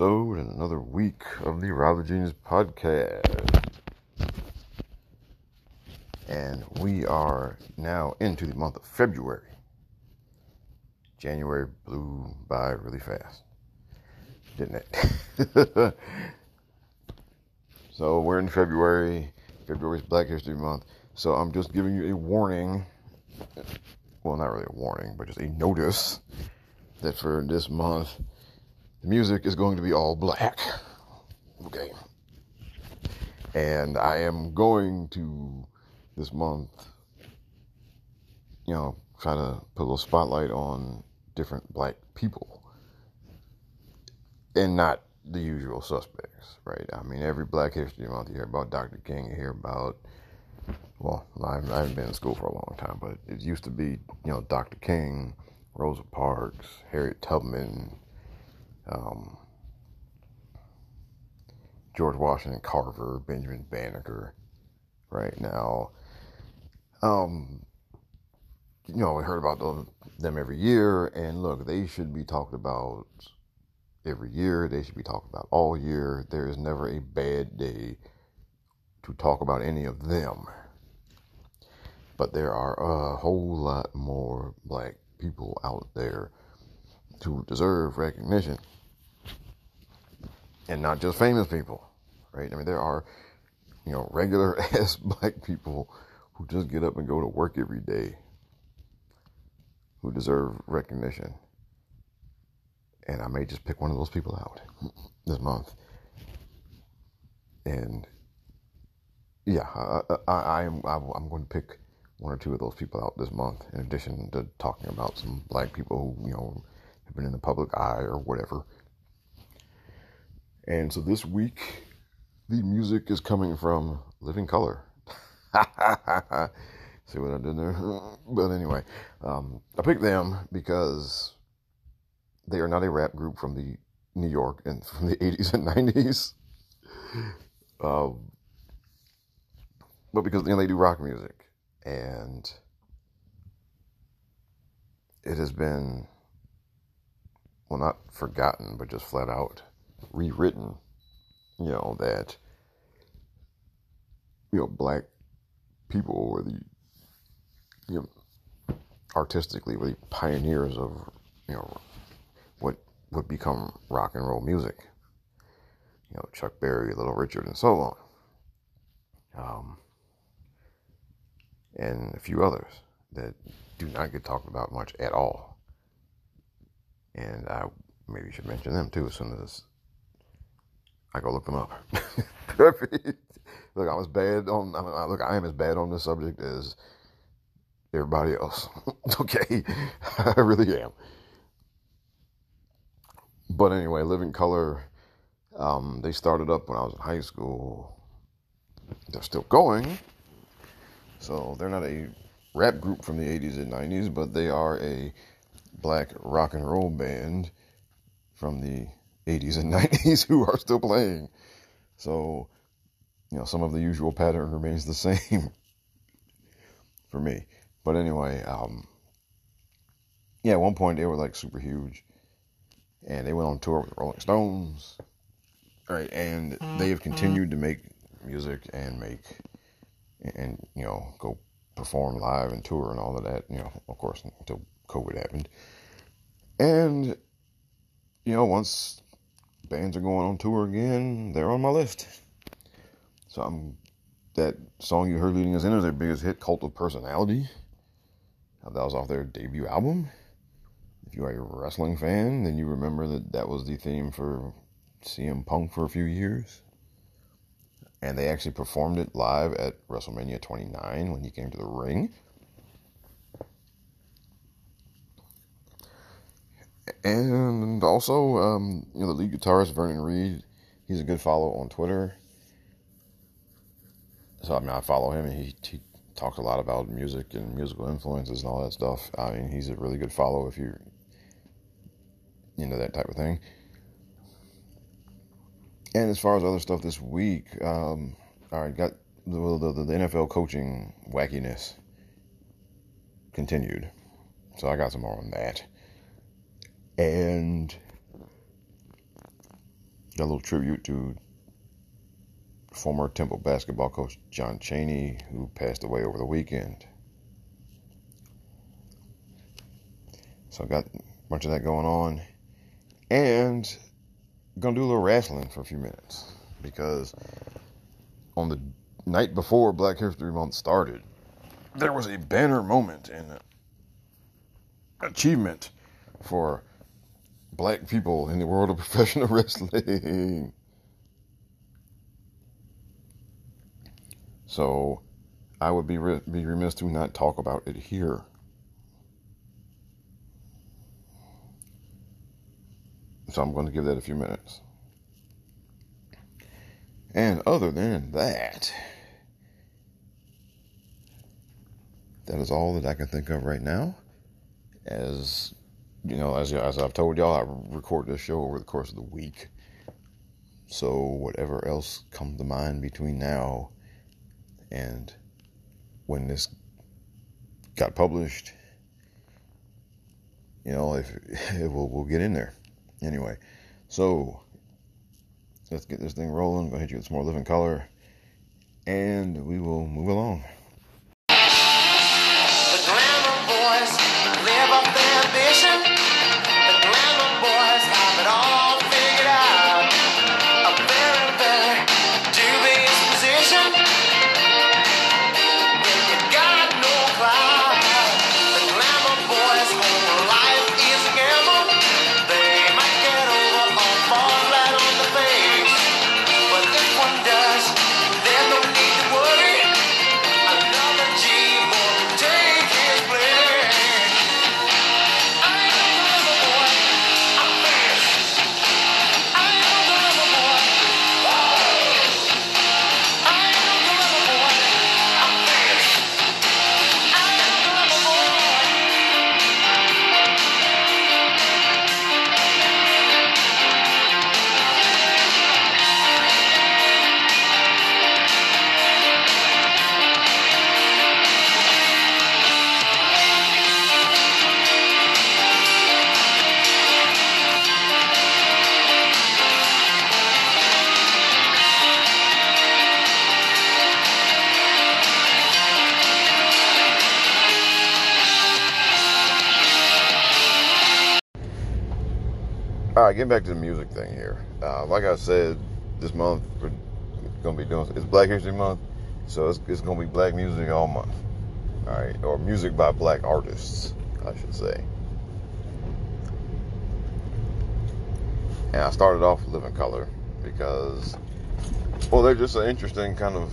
episode and another week of the Robert Genius podcast. And we are now into the month of February. January blew by really fast, didn't it? so we're in February. February is Black History Month. So I'm just giving you a warning well, not really a warning, but just a notice that for this month, the music is going to be all black. Okay. And I am going to this month, you know, try to put a little spotlight on different black people and not the usual suspects, right? I mean, every Black History Month, you hear about Dr. King, you hear about well, I haven't, been in school for a long time, but it used to be, you know, Dr. King, Rosa Parks, Harriet Tubman, um, George Washington Carver, Benjamin Banneker, right now. Um, you know, we heard about them, them every year, and look, they should be talked about every year. They should be talked about all year. There is never a bad day to talk about any of them but there are a whole lot more black people out there who deserve recognition and not just famous people right? I mean there are you know regular ass black people who just get up and go to work every day who deserve recognition. And i may just pick one of those people out this month. And yeah i, I, I am i'm going to pick one or two of those people out this month, in addition to talking about some black people who, you know, have been in the public eye or whatever. And so this week, the music is coming from Living Color. See what I did there? But anyway, um, I picked them because they are not a rap group from the New York and from the 80s and 90s. Um, but because you know, they do rock music and it has been well not forgotten but just flat out rewritten you know that you know black people were the you know artistically were the pioneers of you know what would become rock and roll music you know chuck berry little richard and so on um and a few others that do not get talked about much at all. And I maybe should mention them too as soon as I go look them up. look, I'm as bad on. I mean, look, I am as bad on this subject as everybody else. okay, I really am. But anyway, Living Color. Um, they started up when I was in high school. They're still going. So they're not a rap group from the 80s and 90s, but they are a black rock and roll band from the 80s and 90s who are still playing. So, you know, some of the usual pattern remains the same for me. But anyway, um, yeah, at one point they were like super huge, and they went on tour with Rolling Stones, right? And they have continued to make music and make and you know go perform live and tour and all of that. You know, of course, until COVID happened, and you know once bands are going on tour again, they're on my list. So I'm that song you heard leading us in is their biggest hit, Cult of Personality. Uh, that was off their debut album. If you are a wrestling fan, then you remember that that was the theme for CM Punk for a few years. And they actually performed it live at WrestleMania 29 when he came to the ring. And also, um, you know, the lead guitarist Vernon Reid, he's a good follow on Twitter. So I mean, I follow him, and he he talks a lot about music and musical influences and all that stuff. I mean, he's a really good follow if you're into that type of thing. And as far as other stuff this week, um, all right, got the, the, the NFL coaching wackiness continued. So I got some more on that. And got a little tribute to former Temple basketball coach John Chaney, who passed away over the weekend. So I got a bunch of that going on. And I'm gonna do a little wrestling for a few minutes because on the night before Black History Month started, there was a banner moment and achievement for black people in the world of professional wrestling. So I would be re- be remiss to not talk about it here. So I'm going to give that a few minutes. And other than that, that is all that I can think of right now. As you know, as as I've told y'all, I record this show over the course of the week. So whatever else comes to mind between now and when this got published, you know, if we'll we'll get in there. Anyway, so let's get this thing rolling. I'm gonna hit you with some more living color, and we will move along. Back to the music thing here. Uh, like I said, this month we're gonna be doing it's Black History Month, so it's, it's gonna be black music all month. All right, or music by black artists, I should say. And I started off with Living Color because, well, they're just an interesting kind of,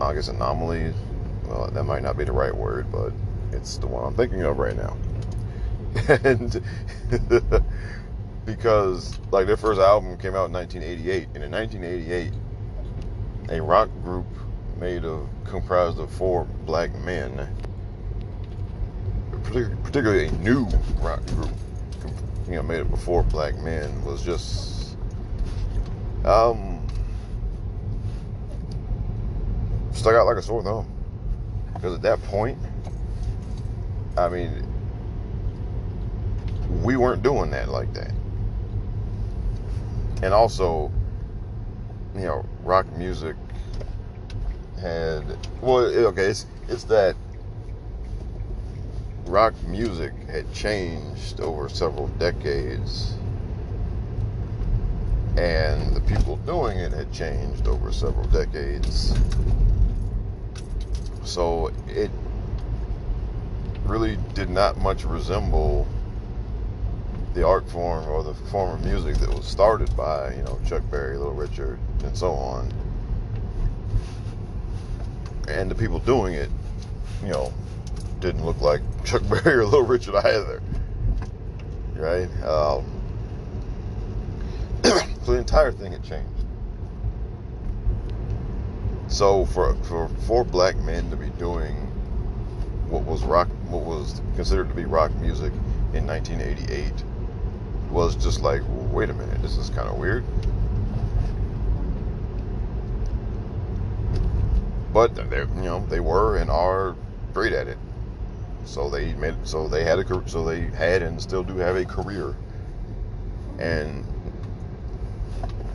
I guess, anomaly. Well, that might not be the right word, but it's the one I'm thinking of right now. And because like their first album came out in 1988 and in 1988 a rock group made of comprised of four black men particularly a new rock group you know made up of four black men was just um stuck out like a sore thumb. Because at that point i mean we weren't doing that like that. And also, you know, rock music had well, okay, it's it's that rock music had changed over several decades. and the people doing it had changed over several decades. So it really did not much resemble the art form or the form of music that was started by, you know, Chuck Berry, Little Richard, and so on. And the people doing it, you know, didn't look like Chuck Berry or Little Richard either. Right? Um, so the entire thing had changed. So for for four black men to be doing what was rock what was considered to be rock music in 1988 was just like wait a minute this is kind of weird. But they you know they were and are great at it. So they made so they had a so they had and still do have a career. And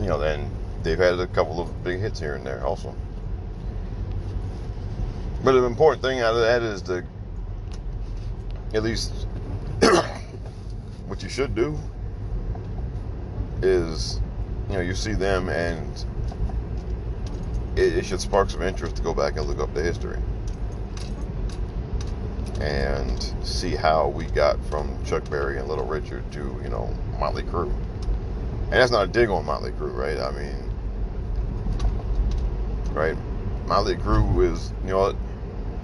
you know then they've had a couple of big hits here and there also. But the important thing out of that is to at least what you should do is you know you see them and it, it should spark some interest to go back and look up the history and see how we got from Chuck Berry and Little Richard to you know Motley Crue. And that's not a dig on Motley Crue, right? I mean, right? Motley Crue is you know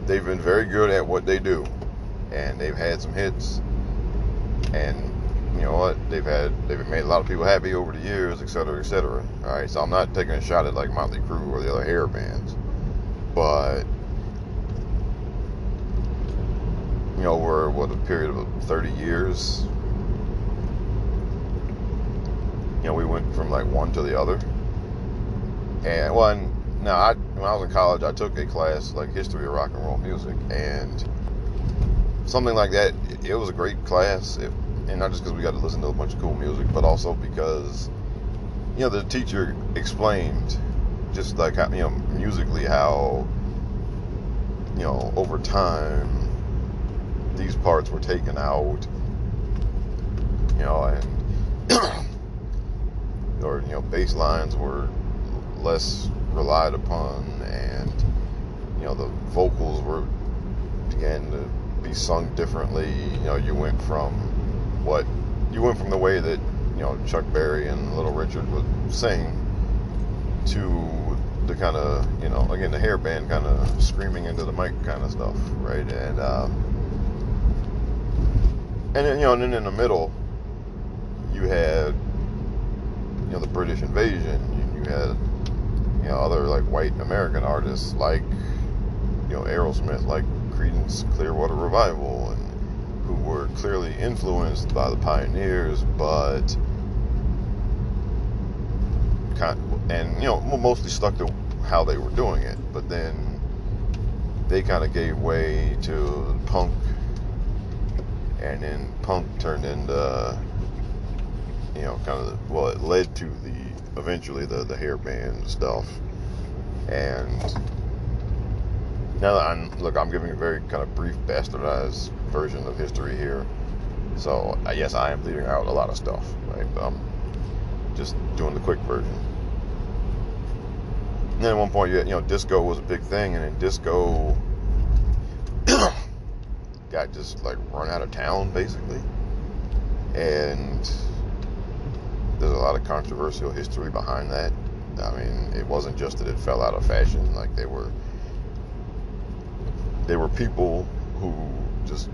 they've been very good at what they do, and they've had some hits, and you know what they've had they've made a lot of people happy over the years, et cetera, et cetera. All right, so I'm not taking a shot at like Motley Crue or the other hair bands, but you know, over what a period of 30 years, you know, we went from like one to the other. And one, now I when I was in college, I took a class like history of rock and roll music, and something like that. It was a great class, it, and not just because we got to listen to a bunch of cool music, but also because you know the teacher explained just like how you know musically how you know over time these parts were taken out, you know, and or you know bass lines were less relied upon, and you know the vocals were began to be sung differently. You know, you went from what you went from the way that you know Chuck Berry and Little Richard would sing to the kind of you know again the hair band kind of screaming into the mic kind of stuff, right? And um, and then you know and then in the middle you had you know the British invasion. You, you had you know other like white American artists like you know Aerosmith, like Creedence Clearwater Revival, who were clearly influenced by the pioneers, but kind and you know mostly stuck to how they were doing it. But then they kind of gave way to punk, and then punk turned into you know kind of the, well it led to the eventually the the hair band stuff and now that I'm look I'm giving a very kind of brief bastardized version of history here. So yes I am leaving out a lot of stuff right? I'm just doing the quick version. And then at one point you, had, you know disco was a big thing and then disco got just like run out of town basically. And there's a lot of controversial history behind that. I mean, it wasn't just that it fell out of fashion; like they were, they were people who just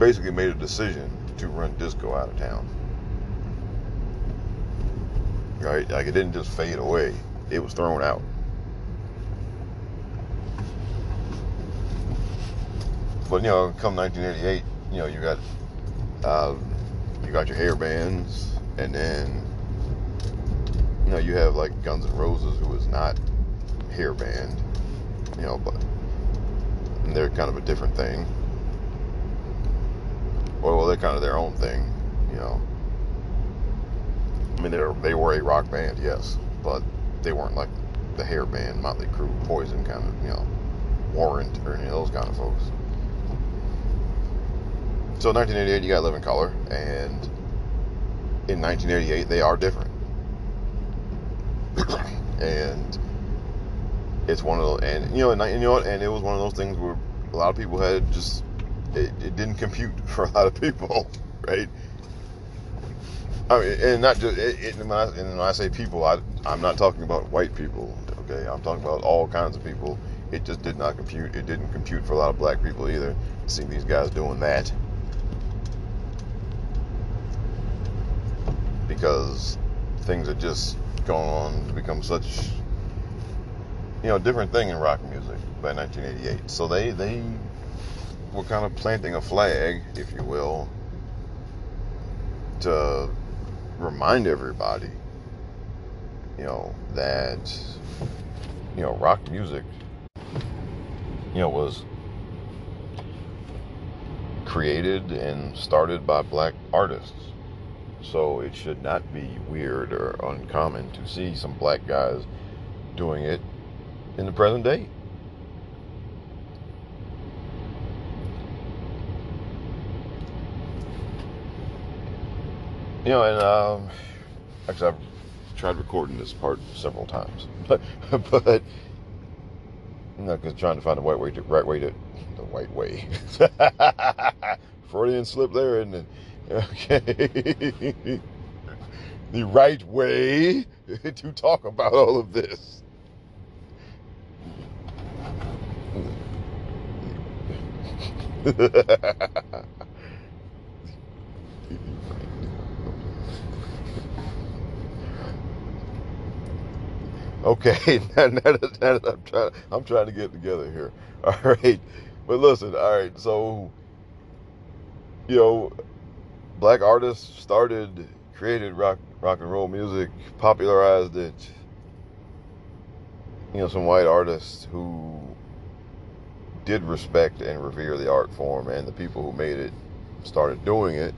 basically made a decision to run disco out of town. Right? Like it didn't just fade away; it was thrown out. But you know, come 1988, you know, you got uh, you got your hair bands and then you know you have like Guns N' Roses, who is not hair band, you know, but they're kind of a different thing. Well, they're kind of their own thing, you know. I mean, they were they were a rock band, yes, but they weren't like the hair band, Motley Crue, Poison kind of, you know, Warrant or any of those kind of folks. So 1988, you got Living Color, and in 1988 they are different and it's one of those, and you know, and, you know and it was one of those things where a lot of people had just it, it didn't compute for a lot of people, right? I mean, and not just it, it, when, I, and when I say people, I I'm not talking about white people, okay? I'm talking about all kinds of people. It just did not compute. It didn't compute for a lot of black people either. Seeing these guys doing that because things had just gone on to become such you know different thing in rock music by 1988. So they they were kind of planting a flag, if you will, to remind everybody, you know, that you know rock music, you know, was created and started by black artists. So it should not be weird or uncommon to see some black guys doing it in the present day. You know, and um, actually, I've tried recording this part several times, but but know, because trying to find the right way to right way to the right way. Freudian slip there, it? Okay. the right way to talk about all of this. Okay, I'm trying, I'm trying to get together here. All right, but listen, all right, so you know, black artists started, created rock, rock and roll music, popularized it. You know, some white artists who did respect and revere the art form, and the people who made it started doing it.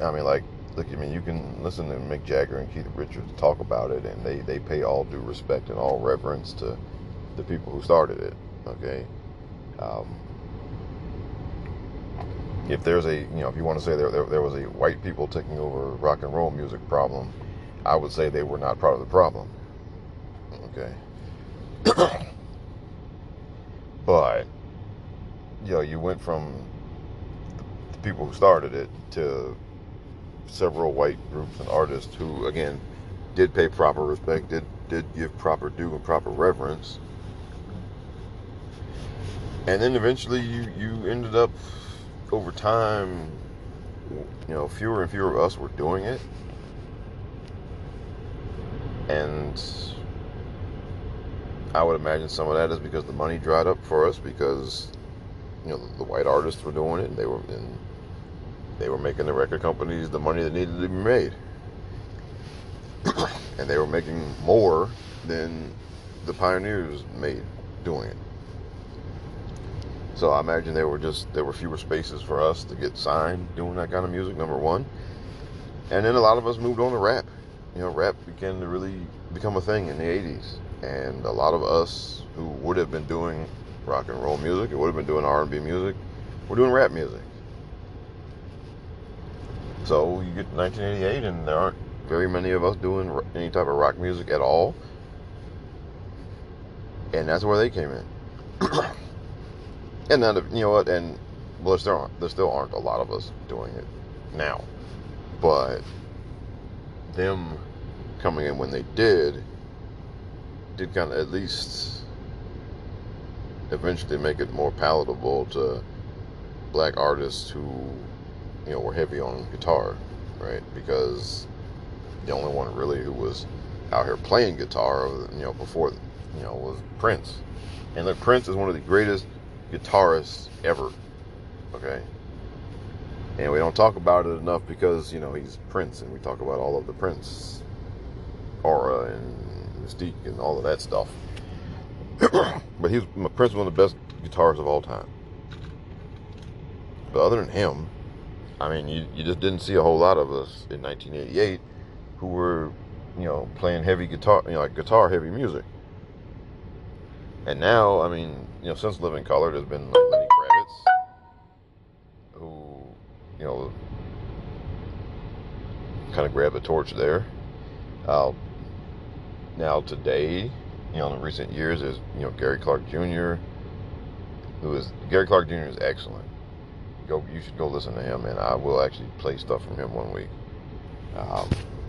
I mean, like, look, I mean, you can listen to Mick Jagger and Keith Richards talk about it, and they, they pay all due respect and all reverence to the people who started it. Okay. Um, if there's a, you know, if you want to say there, there, there was a white people taking over rock and roll music problem, I would say they were not part of the problem. Okay. but, you know, you went from the people who started it to several white groups and artists who, again, did pay proper respect, did did give proper due and proper reverence, and then eventually you you ended up over time, you know, fewer and fewer of us were doing it, and I would imagine some of that is because the money dried up for us because you know the, the white artists were doing it and they were and they were making the record companies the money that needed to be made. and they were making more than the pioneers made doing it. So I imagine there were just there were fewer spaces for us to get signed doing that kind of music, number one. And then a lot of us moved on to rap. You know, rap began to really become a thing in the 80s. And a lot of us who would have been doing rock and roll music, or would have been doing R&B music, were doing rap music. So you get 1988, and there aren't very many of us doing any type of rock music at all. And that's where they came in. and then, you know what? And well, there still aren't, there still aren't a lot of us doing it now, but them coming in when they did did kind of at least eventually make it more palatable to black artists who you know, were heavy on guitar, right? Because the only one really who was out here playing guitar, uh, you know, before, you know, was Prince. And look, Prince is one of the greatest guitarists ever, okay? And we don't talk about it enough because, you know, he's Prince, and we talk about all of the Prince aura and mystique and all of that stuff. but he's Prince one of the best guitarists of all time. But other than him, I mean, you, you just didn't see a whole lot of us in 1988 who were, you know, playing heavy guitar, you know, like guitar heavy music. And now, I mean, you know, since Living Colour, there's been like Lenny Kravitz, who, you know, kind of grabbed the torch there. Uh, Now today, you know, in recent years, is you know Gary Clark Jr. Who is Gary Clark Jr. is excellent. Go, you should go listen to him, and I will actually play stuff from him one week. Um,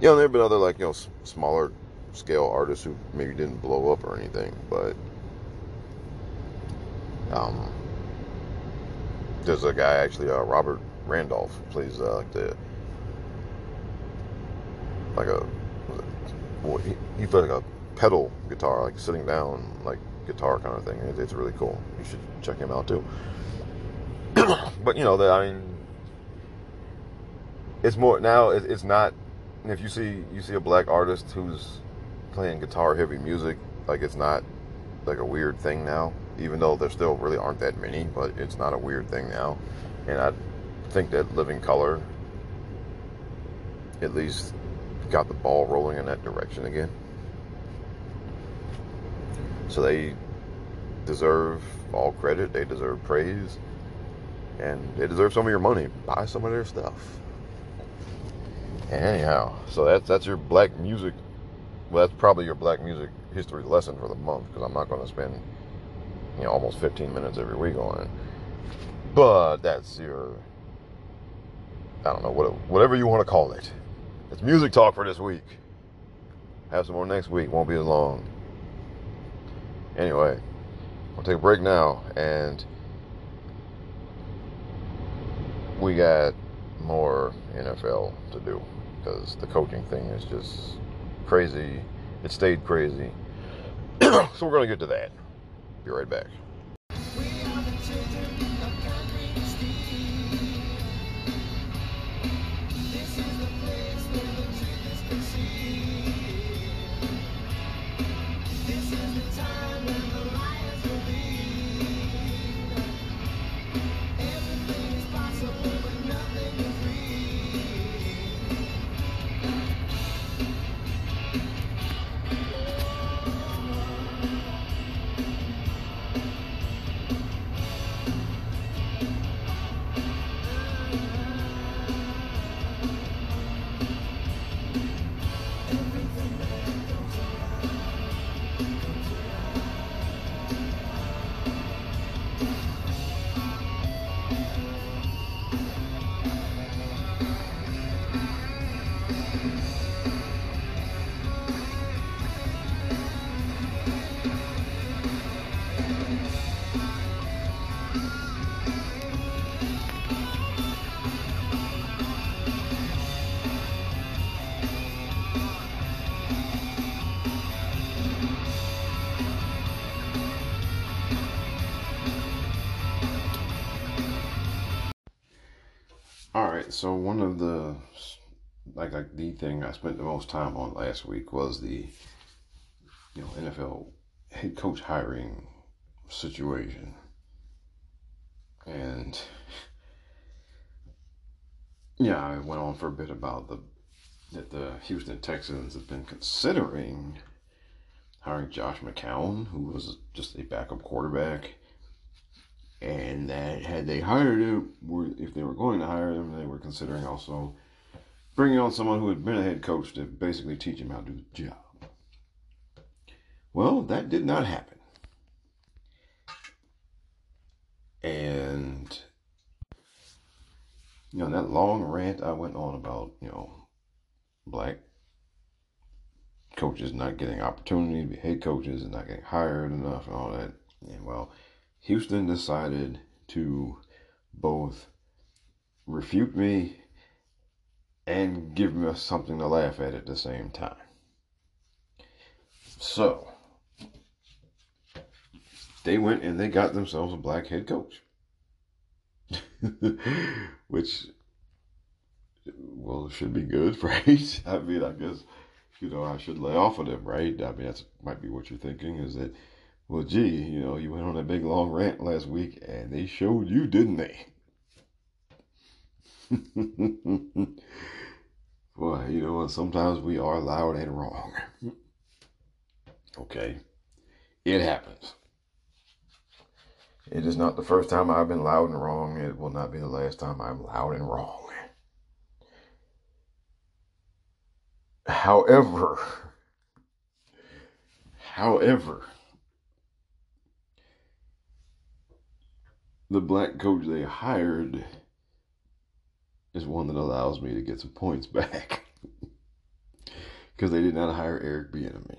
you know, there have been other like you know smaller scale artists who maybe didn't blow up or anything, but um, there's a guy actually, uh, Robert Randolph, who plays uh, like the like a well, he, he plays like a pedal guitar, like sitting down, like guitar kind of thing. It, it's really cool. You should check him out too. but you know, that I mean, it's more now. It, it's not. If you see you see a black artist who's playing guitar heavy music, like it's not like a weird thing now. Even though there still really aren't that many, but it's not a weird thing now. And I think that Living Color at least got the ball rolling in that direction again. So they deserve all credit, they deserve praise, and they deserve some of your money. Buy some of their stuff. Anyhow, so that's that's your black music. Well, that's probably your black music history lesson for the month because I'm not going to spend you know almost 15 minutes every week on it. But that's your I don't know what whatever you want to call it. It's music talk for this week. Have some more next week. Won't be as long. Anyway, we'll take a break now, and we got more NFL to do because the coaching thing is just crazy. It stayed crazy. so we're going to get to that. Be right back. Thing I spent the most time on last week was the you know NFL head coach hiring situation, and yeah, I went on for a bit about the that the Houston Texans have been considering hiring Josh McCown, who was just a backup quarterback. And that had they hired him, were if they were going to hire him, they were considering also bringing on someone who had been a head coach to basically teach him how to do the job. Well, that did not happen, and you know that long rant I went on about you know black coaches not getting opportunity to be head coaches and not getting hired enough and all that, and well. Houston decided to both refute me and give me something to laugh at at the same time. So, they went and they got themselves a black head coach. Which, well, should be good, right? I mean, I guess, you know, I should lay off of them, right? I mean, that's might be what you're thinking is that well, gee, you know, you went on a big long rant last week and they showed you, didn't they? Boy, you know, what? sometimes we are loud and wrong. Okay, it happens. It is not the first time I've been loud and wrong. It will not be the last time I'm loud and wrong. However, however, the black coach they hired is one that allows me to get some points back. Because they did not hire Eric Bieniemy.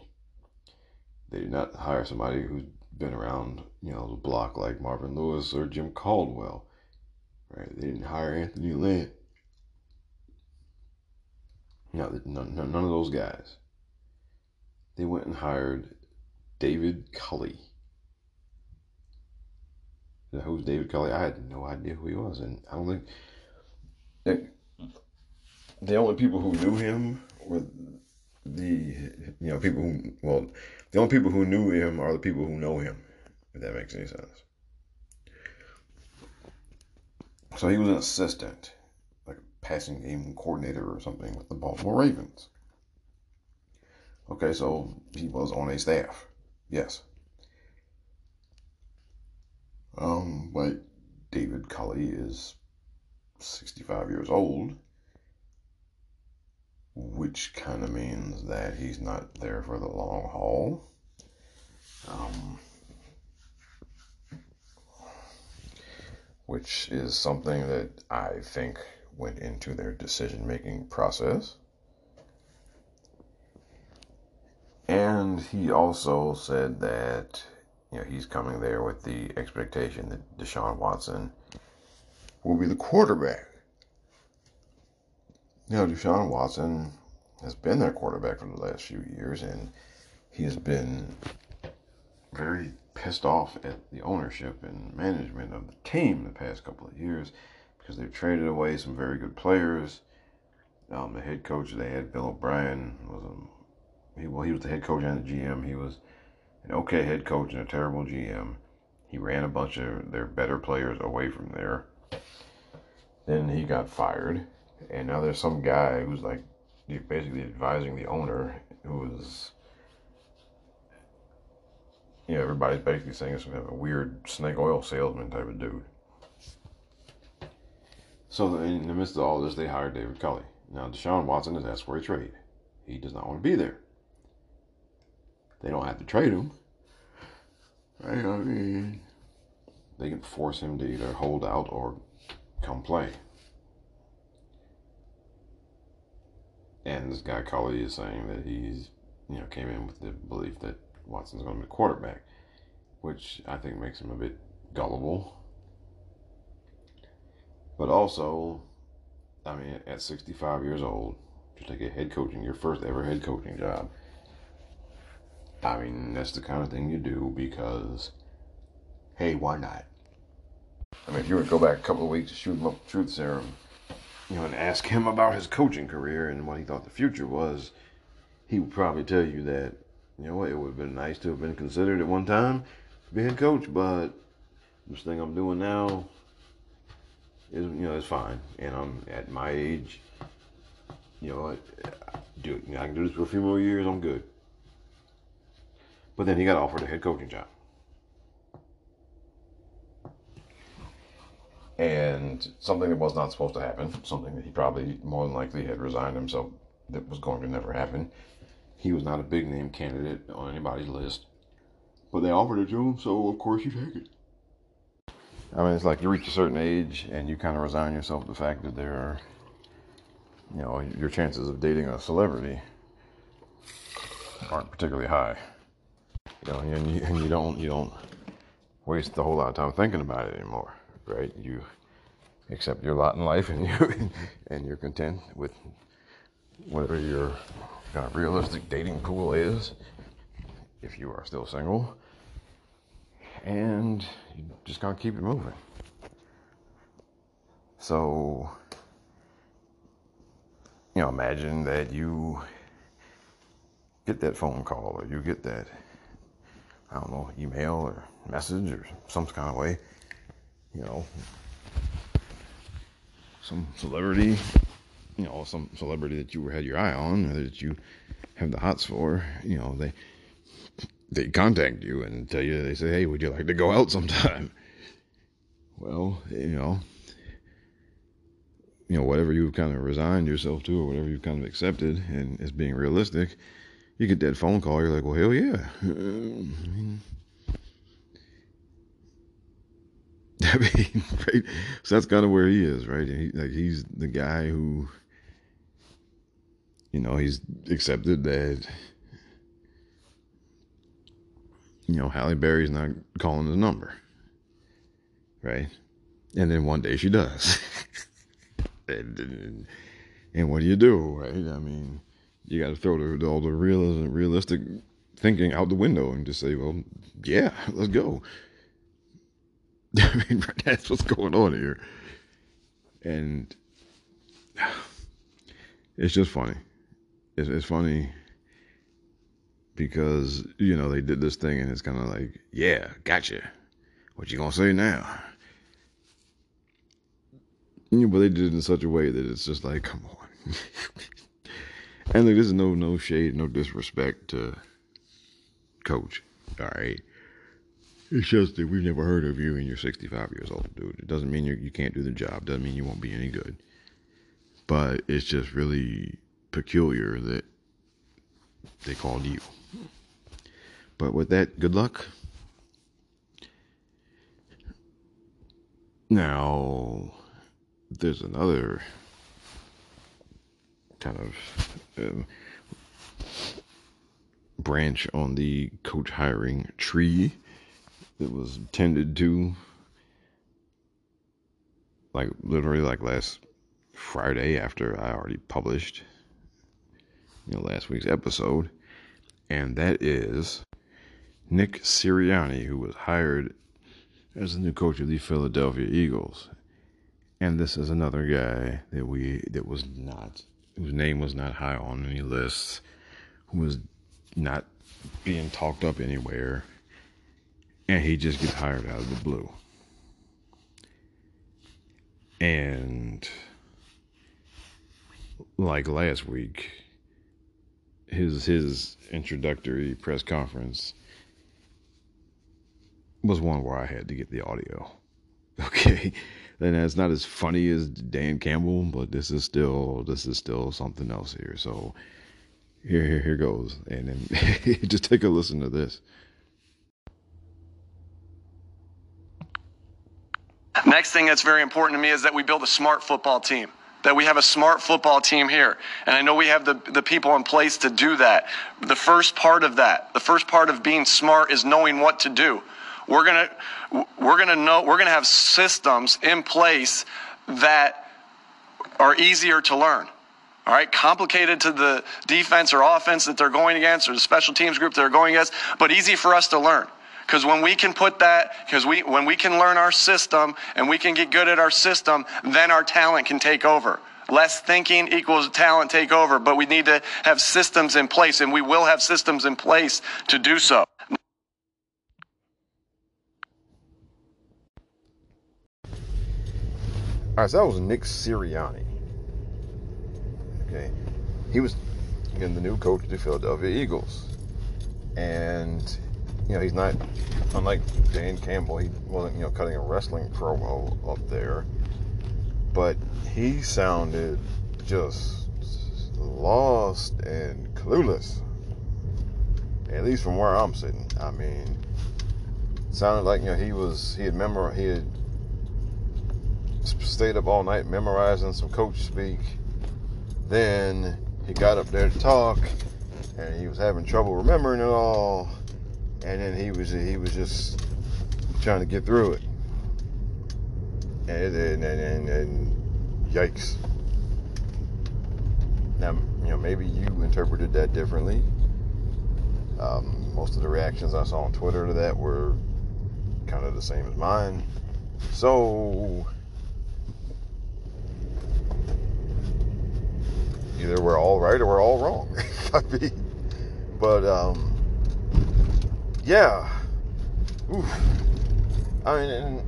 They did not hire somebody who's been around, you know, the block like Marvin Lewis or Jim Caldwell. Right? They didn't hire Anthony Lynn. No, none, none of those guys. They went and hired David Culley. Who's David Culley? I had no idea who he was, and I don't think the only people who knew him were the you know people who well the only people who knew him are the people who know him. If that makes any sense. So he was an assistant, like a passing game coordinator or something with the Baltimore Ravens. Okay, so he was on a staff. Yes. Um, but David Culley is 65 years old, which kind of means that he's not there for the long haul. Um, which is something that I think went into their decision making process. And he also said that you know he's coming there with the expectation that Deshaun Watson will be the quarterback. You know, Deshaun Watson has been their quarterback for the last few years, and he has been very pissed off at the ownership and management of the team the past couple of years because they've traded away some very good players. Um, the head coach they had, Bill O'Brien, was a he well he was the head coach and the GM. He was an okay head coach and a terrible GM. He ran a bunch of their better players away from there. Then he got fired, and now there's some guy who's like basically advising the owner, who is, you know, everybody's basically saying it's some kind of a weird snake oil salesman type of dude. So in the midst of all this, they hired David Culley. Now Deshaun Watson is asked for a trade. He does not want to be there. They don't have to trade him. I mean, they can force him to either hold out or come play. And this guy Culley is saying that he's, you know, came in with the belief that Watson's going to be quarterback, which I think makes him a bit gullible. But also, I mean, at 65 years old, to take a head coaching, your first ever head coaching job, I mean, that's the kind of thing you do because, hey, why not? I mean, if you were to go back a couple of weeks shoot him up truth serum, you know, and ask him about his coaching career and what he thought the future was, he would probably tell you that, you know what, it would have been nice to have been considered at one time to be head coach, but this thing I'm doing now is, you know, it's fine. And I'm at my age, you know, I, do, you know, I can do this for a few more years, I'm good. But then he got offered a head coaching job. And something that was not supposed to happen, something that he probably more than likely had resigned himself that was going to never happen. He was not a big name candidate on anybody's list, but they offered it to him, so of course you take it. I mean, it's like you reach a certain age and you kind of resign yourself to the fact that there are, you know, your chances of dating a celebrity aren't particularly high. You know, and you, and you don't you don't waste a whole lot of time thinking about it anymore right? You accept your lot in life, and you and you're content with whatever your kind of realistic dating pool is, if you are still single, and you just gotta keep it moving. So, you know, imagine that you get that phone call or you get that, I don't know, email or message or some kind of way you know, some celebrity, you know, some celebrity that you had your eye on or that you have the hots for, you know, they they contact you and tell you they say, "Hey, would you like to go out sometime?" Well, you know, you know, whatever you've kind of resigned yourself to or whatever you've kind of accepted and as being realistic, you get that phone call, you're like, well, hell yeah. I mean, right? So that's kind of where he is, right? He, like he's the guy who, you know, he's accepted that, you know, Halle Berry's not calling his number, right? And then one day she does. and, and, what do you do, right? I mean, you got to throw the, all the realism, realistic thinking out the window and just say, well, yeah, let's go. I mean, that's what's going on here. And it's just funny. It's, it's funny because, you know, they did this thing and it's kind of like, yeah, gotcha. What you gonna say now? Yeah, but they did it in such a way that it's just like, come on. and like, this is no no shade, no disrespect to Coach. All right. It's just that we've never heard of you and you're 65 years old, dude. It doesn't mean you you can't do the job. Doesn't mean you won't be any good. But it's just really peculiar that they called you. But with that, good luck. Now, there's another kind of um, branch on the coach hiring tree that was tended to like literally like last Friday after I already published you know last week's episode. And that is Nick Sirianni who was hired as the new coach of the Philadelphia Eagles. And this is another guy that we that was not whose name was not high on any lists, who was not being talked up anywhere, and he just gets hired out of the blue. And like last week, his his introductory press conference was one where I had to get the audio. Okay and it's not as funny as Dan Campbell, but this is still this is still something else here. So here here here goes, and then just take a listen to this. Next thing that's very important to me is that we build a smart football team. That we have a smart football team here. And I know we have the, the people in place to do that. The first part of that, the first part of being smart is knowing what to do. We're gonna we're gonna know we're gonna have systems in place that are easier to learn. All right, complicated to the defense or offense that they're going against, or the special teams group they're going against, but easy for us to learn. Because when we can put that, because we when we can learn our system and we can get good at our system, then our talent can take over. Less thinking equals talent take over, but we need to have systems in place, and we will have systems in place to do so. All right, so that was Nick Sirianni. Okay, he was again the new coach of the Philadelphia Eagles, and you know he's not unlike Dan Campbell. He wasn't you know cutting a wrestling promo up there, but he sounded just lost and clueless. At least from where I'm sitting. I mean, sounded like you know he was he had memorized he had stayed up all night memorizing some coach speak. Then he got up there to talk, and he was having trouble remembering it all. And then he was he was just trying to get through it. And and and, and yikes. Now you know maybe you interpreted that differently. Um, most of the reactions I saw on Twitter to that were kind of the same as mine. So either we're all right or we're all wrong. I mean, but um, yeah. Oof. I mean, and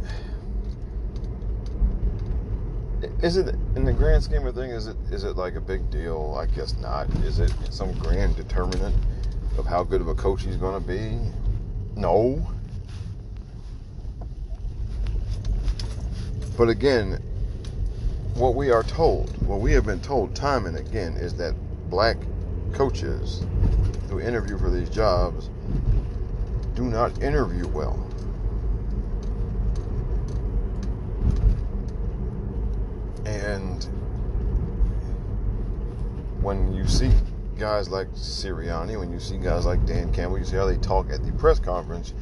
is it in the grand scheme of things? Is it is it like a big deal? I guess not. Is it some grand determinant of how good of a coach he's going to be? No. But again, what we are told, what we have been told time and again, is that black coaches who interview for these jobs do not interview well. And when you see guys like Sirianni, when you see guys like Dan Campbell, you see how they talk at the press conference,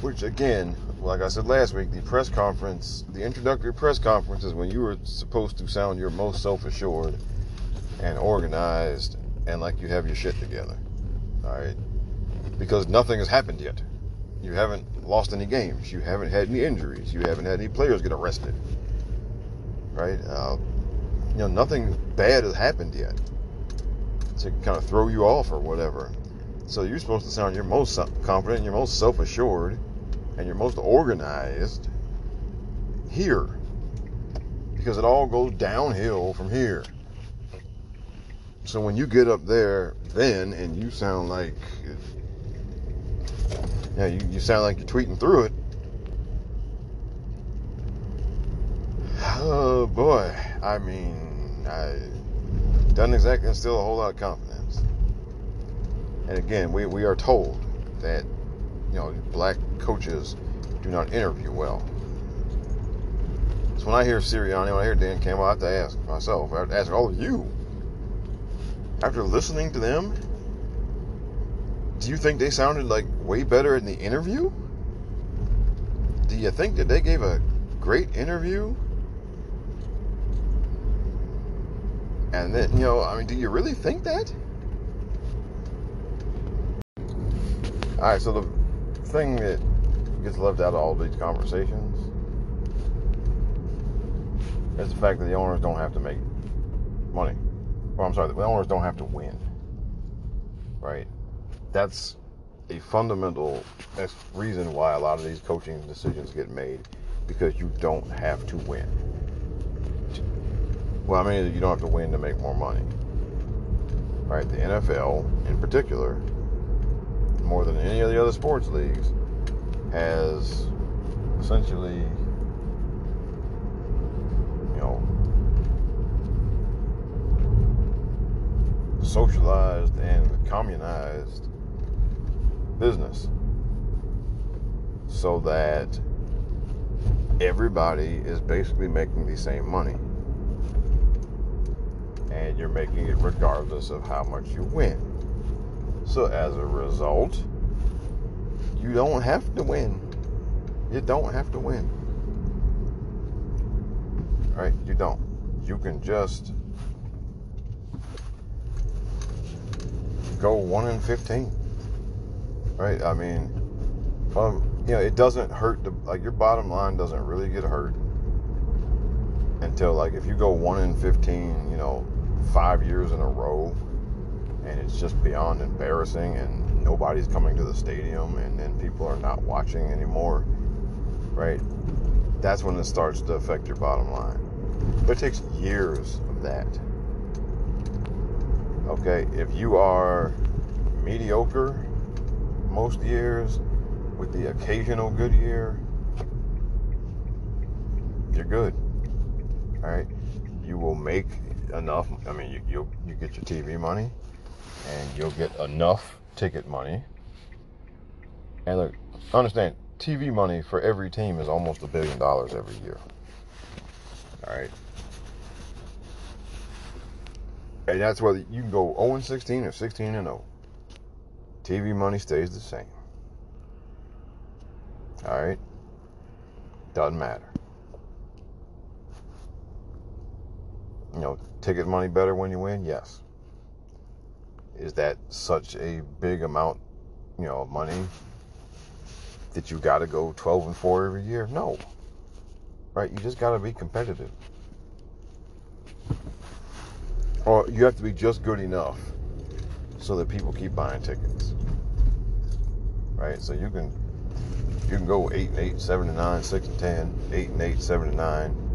which again, like I said last week, the press conference, the introductory press conference is when you are supposed to sound your most self assured and organized and like you have your shit together. All right? Because nothing has happened yet. You haven't lost any games. You haven't had any injuries. You haven't had any players get arrested. Right? Uh, you know, nothing bad has happened yet to kind of throw you off or whatever. So you're supposed to sound your most confident, your most self assured, and your most organized here. Because it all goes downhill from here. So when you get up there then and you sound like yeah, you, you sound like you're tweeting through it. Oh boy. I mean I doesn't exactly instill a whole lot of confidence. And again, we, we are told that you know black coaches do not interview well. So when I hear Sirianni, when I hear Dan Campbell, I have to ask myself, I have to ask all of you, after listening to them, do you think they sounded like way better in the interview? Do you think that they gave a great interview? And then, you know, I mean, do you really think that? All right, so the thing that gets left out of all these conversations is the fact that the owners don't have to make money. Well, I'm sorry, the owners don't have to win. Right? That's a fundamental reason why a lot of these coaching decisions get made because you don't have to win. Well, I mean, you don't have to win to make more money. Right? The NFL, in particular, more than any of the other sports leagues, has essentially, you know, socialized and communized business so that everybody is basically making the same money. And you're making it regardless of how much you win. So as a result, you don't have to win. You don't have to win. Right? You don't. You can just go 1 in 15. Right? I mean, um, you know, it doesn't hurt the like your bottom line doesn't really get hurt until like if you go 1 in 15, you know, 5 years in a row and it's just beyond embarrassing and nobody's coming to the stadium and then people are not watching anymore. Right? That's when it starts to affect your bottom line. But it takes years of that. Okay, if you are mediocre most years with the occasional good year, you're good. All right, you will make enough. I mean, you you you get your TV money, and you'll get enough ticket money. And look, understand, TV money for every team is almost a billion dollars every year. All right. And that's whether you can go 0 and 16 or 16 and 0. TV money stays the same. All right? Doesn't matter. You know, ticket money better when you win? Yes. Is that such a big amount, you know, of money that you got to go 12 and 4 every year? No. Right? You just got to be competitive. Or you have to be just good enough so that people keep buying tickets. Right? So you can you can go 8 and 8, 7 and 9, 6 and 10, 8 and 8, 7 and 9,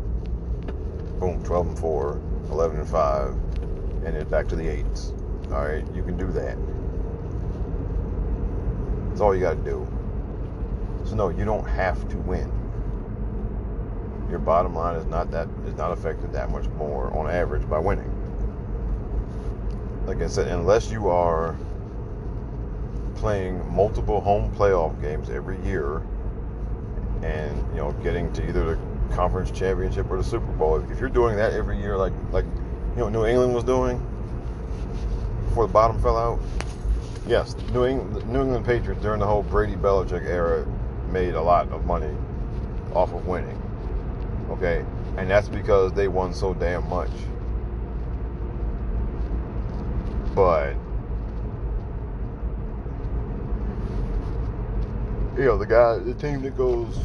boom, 12 and 4, 11 and 5, and then back to the 8s. All right, you can do that. That's all you got to do. So, no, you don't have to win. your bottom line is not that is not affected that much more on average by winning. Like I said, unless you are playing multiple home playoff games every year and you know getting to either the conference championship or the Super Bowl. If you're doing that every year, like like you know New England was doing before the bottom fell out, yes, New England, New England Patriots during the whole Brady Belichick era made a lot of money off of winning. Okay, and that's because they won so damn much. But you know, the guy, the team that goes,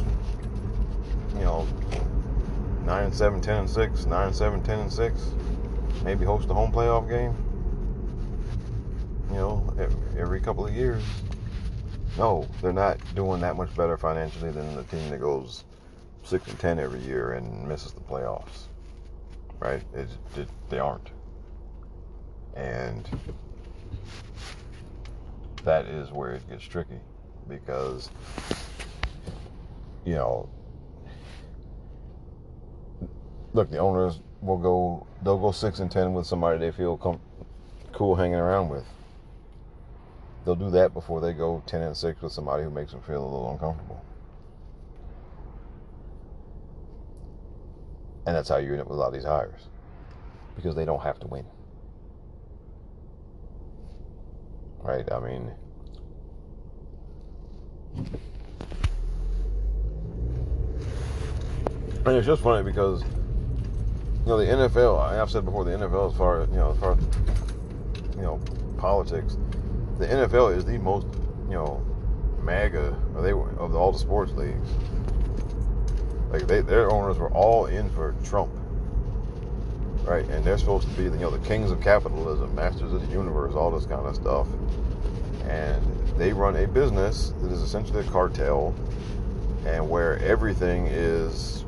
you know, 9 and 7, 10 and 6, 9 and 7, 10 and 6, maybe host a home playoff game, you know, every couple of years. No, they're not doing that much better financially than the team that goes 6 and 10 every year and misses the playoffs. Right? It, they aren't. And that is where it gets tricky because you know look the owners will go they'll go six and ten with somebody they feel com- cool hanging around with. They'll do that before they go 10 and 6 with somebody who makes them feel a little uncomfortable. And that's how you end up with a lot of these hires because they don't have to win. Right? I mean and it's just funny because you know the NFL. I've said before the NFL, as far as you know, as far as you know, politics, the NFL is the most you know MAGA or they of all the sports leagues. Like they, their owners were all in for Trump, right? And they're supposed to be the you know the kings of capitalism, masters of the universe, all this kind of stuff. And they run a business that is essentially a cartel and where everything is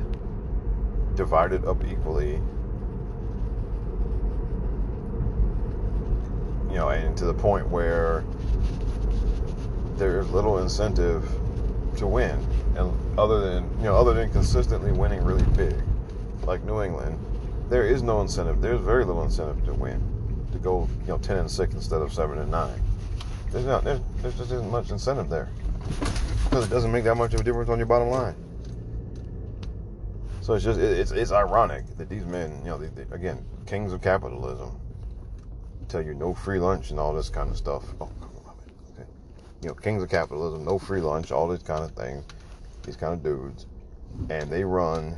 divided up equally you know and to the point where there's little incentive to win. And other than you know other than consistently winning really big like New England there is no incentive. There's very little incentive to win to go you know 10 and 6 instead of 7 and 9 there's not there's, there's just isn't much incentive there because it doesn't make that much of a difference on your bottom line. So it's just it's it's ironic that these men, you know, they, they, again, kings of capitalism, tell you no free lunch and all this kind of stuff. Oh, okay. You know, kings of capitalism, no free lunch, all these kind of things, these kind of dudes, and they run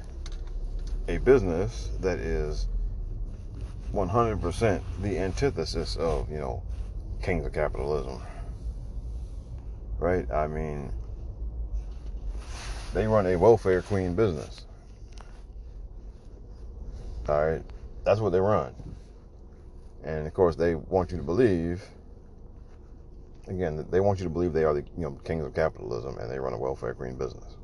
a business that is 100% the antithesis of you know kings of capitalism. Right? I mean, they run a welfare queen business. All right? That's what they run. And of course, they want you to believe again, they want you to believe they are the you know kings of capitalism and they run a welfare queen business.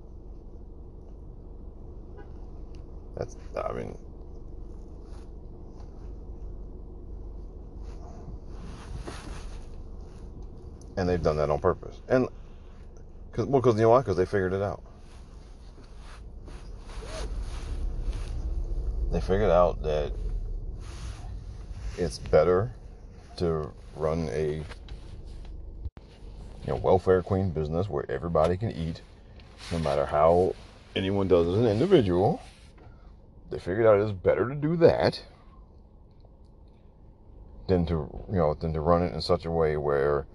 That's I mean and they've done that on purpose. And cause, well, because you know why? Because they figured it out. They figured out that it's better to run a you know welfare queen business where everybody can eat, no matter how anyone does as an individual. They figured out it's better to do that than to you know than to run it in such a way where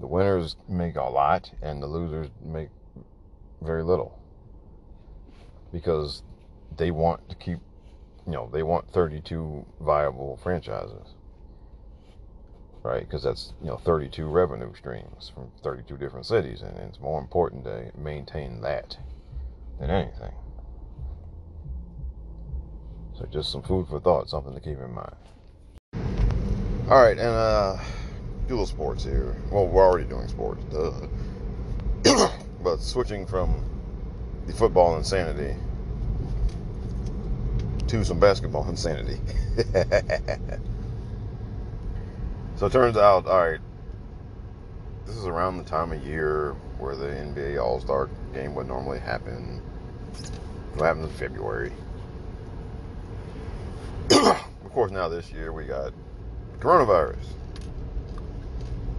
the winners make a lot and the losers make very little. Because they want to keep you know they want 32 viable franchises. Right? Because that's you know 32 revenue streams from 32 different cities and it's more important to maintain that than anything. So just some food for thought something to keep in mind. All right and uh little sports here. Well, we're already doing sports, duh. but switching from the football insanity to some basketball insanity. so it turns out, all right, this is around the time of year where the NBA All Star game would normally happen. What happens in February? of course, now this year we got coronavirus.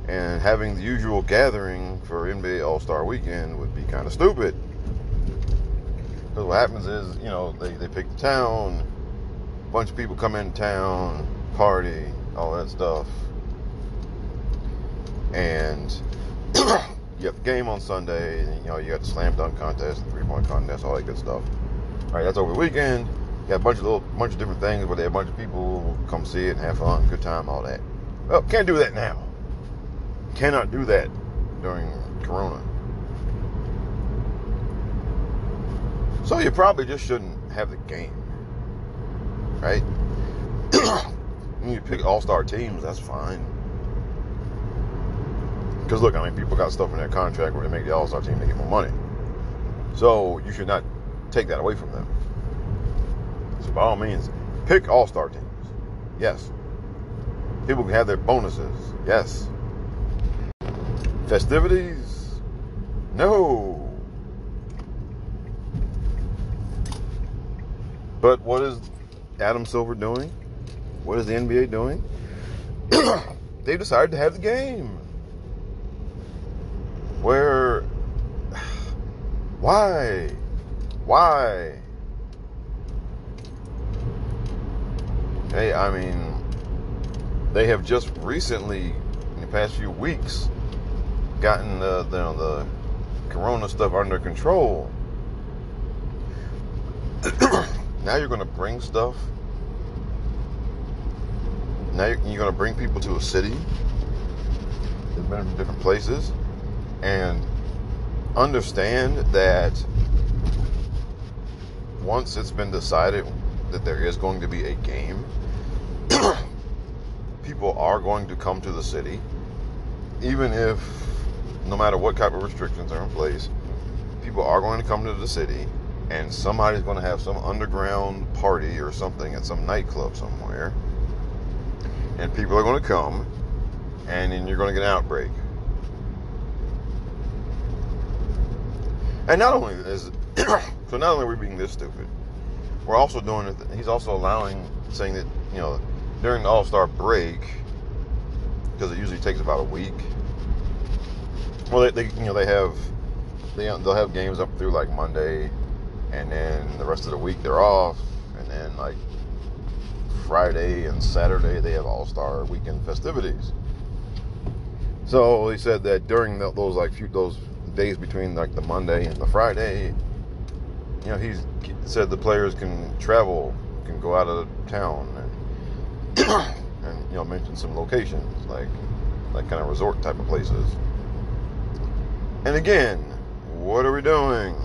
And having the usual gathering for NBA All Star weekend would be kind of stupid. Because what happens is, you know, they, they pick the town, a bunch of people come in town, party, all that stuff. And you have the game on Sunday, and, you know, you got the slam dunk contest, the three point contest, all that good stuff. All right, that's over the weekend. You got a bunch of little, bunch of different things where they have a bunch of people come see it and have fun, good time, all that. Well, can't do that now. Cannot do that during Corona. So you probably just shouldn't have the game, right? you pick all-star teams, that's fine. Because look, I mean, people got stuff in their contract where they make the all-star team, they get more money. So you should not take that away from them. So by all means, pick all-star teams. Yes. People can have their bonuses. Yes. Festivities? No. But what is Adam Silver doing? What is the NBA doing? they decided to have the game. Where. Why? Why? Hey, I mean, they have just recently, in the past few weeks, gotten the the, the corona stuff under control. now you're going to bring stuff. Now you're, you're going to bring people to a city. They've been from different places, and understand that once it's been decided that there is going to be a game, people are going to come to the city, even if no matter what type of restrictions are in place, people are going to come to the city and somebody's going to have some underground party or something at some nightclub somewhere. And people are going to come and then you're going to get an outbreak. And not only is so not only are we being this stupid, we're also doing it. He's also allowing saying that you know during the All Star break because it usually takes about a week. Well, they, they you know they have they they'll have games up through like Monday, and then the rest of the week they're off, and then like Friday and Saturday they have All Star weekend festivities. So he said that during the, those like few those days between like the Monday and the Friday, you know, he's he said the players can travel, can go out of town, and and you know mention some locations like like kind of resort type of places. And again, what are we doing?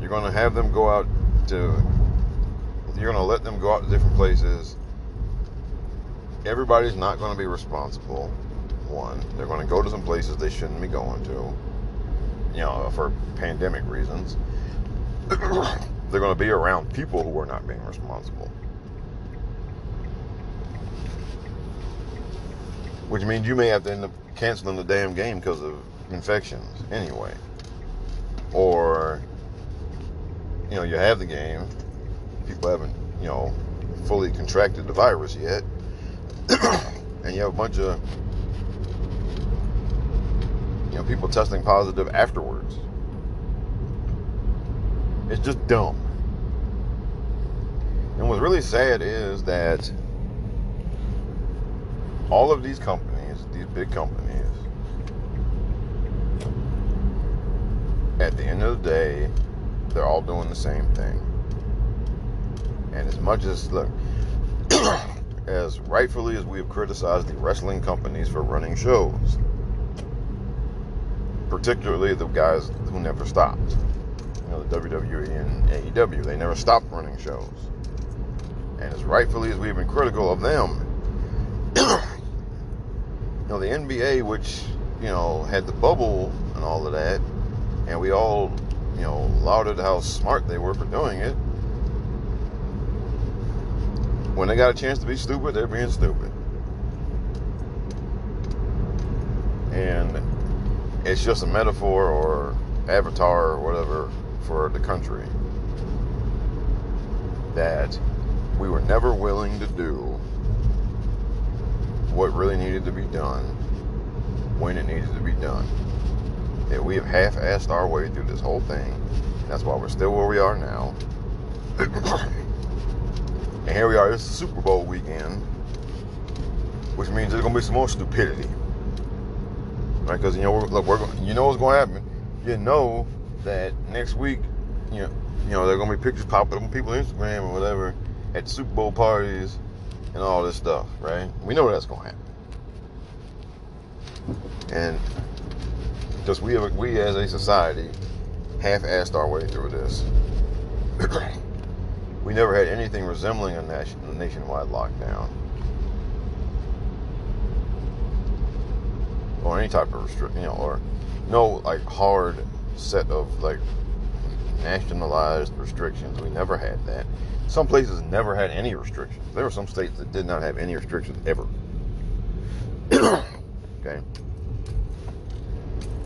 You're going to have them go out to. You're going to let them go out to different places. Everybody's not going to be responsible. One, they're going to go to some places they shouldn't be going to. You know, for pandemic reasons. they're going to be around people who are not being responsible. Which means you may have to end up canceling the damn game because of infections anyway. Or, you know, you have the game, people haven't, you know, fully contracted the virus yet, and you have a bunch of, you know, people testing positive afterwards. It's just dumb. And what's really sad is that all of these companies, these big companies, at the end of the day, they're all doing the same thing. And as much as, look, as rightfully as we have criticized the wrestling companies for running shows, particularly the guys who never stopped, you know, the WWE and AEW, they never stopped running shows. And as rightfully as we've been critical of them, you know, the NBA, which, you know, had the bubble and all of that, and we all, you know, lauded how smart they were for doing it. When they got a chance to be stupid, they're being stupid. And it's just a metaphor or avatar or whatever for the country that we were never willing to do what really needed to be done when it needed to be done. That we have half-assed our way through this whole thing. That's why we're still where we are now. and here we are. It's Super Bowl weekend, which means there's gonna be some more stupidity, right? Because you know, we're, look, we're you know what's gonna happen. You know that next week, you know, you know, there are gonna be pictures popping up on people's Instagram or whatever at Super Bowl parties and all this stuff, right? We know that's gonna happen. And because we have, we as a society half-assed our way through this. we never had anything resembling a nation, nationwide lockdown or any type of restriction, you know, or no like hard set of like nationalized restrictions. We never had that. Some places never had any restrictions. There were some states that did not have any restrictions ever. okay.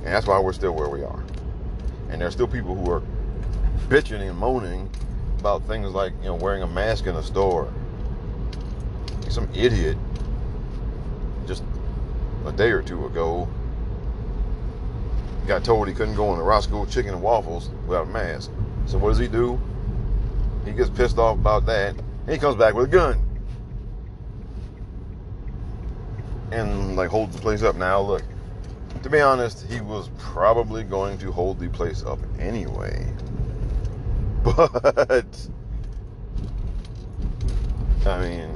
And that's why we're still where we are. And there's still people who are bitching and moaning about things like, you know, wearing a mask in a store. Some idiot just a day or two ago got told he couldn't go in the Roscoe Chicken and Waffles without a mask. So what does he do? He gets pissed off about that. He comes back with a gun. And like holds the place up. Now look, to be honest, he was probably going to hold the place up anyway. But I mean,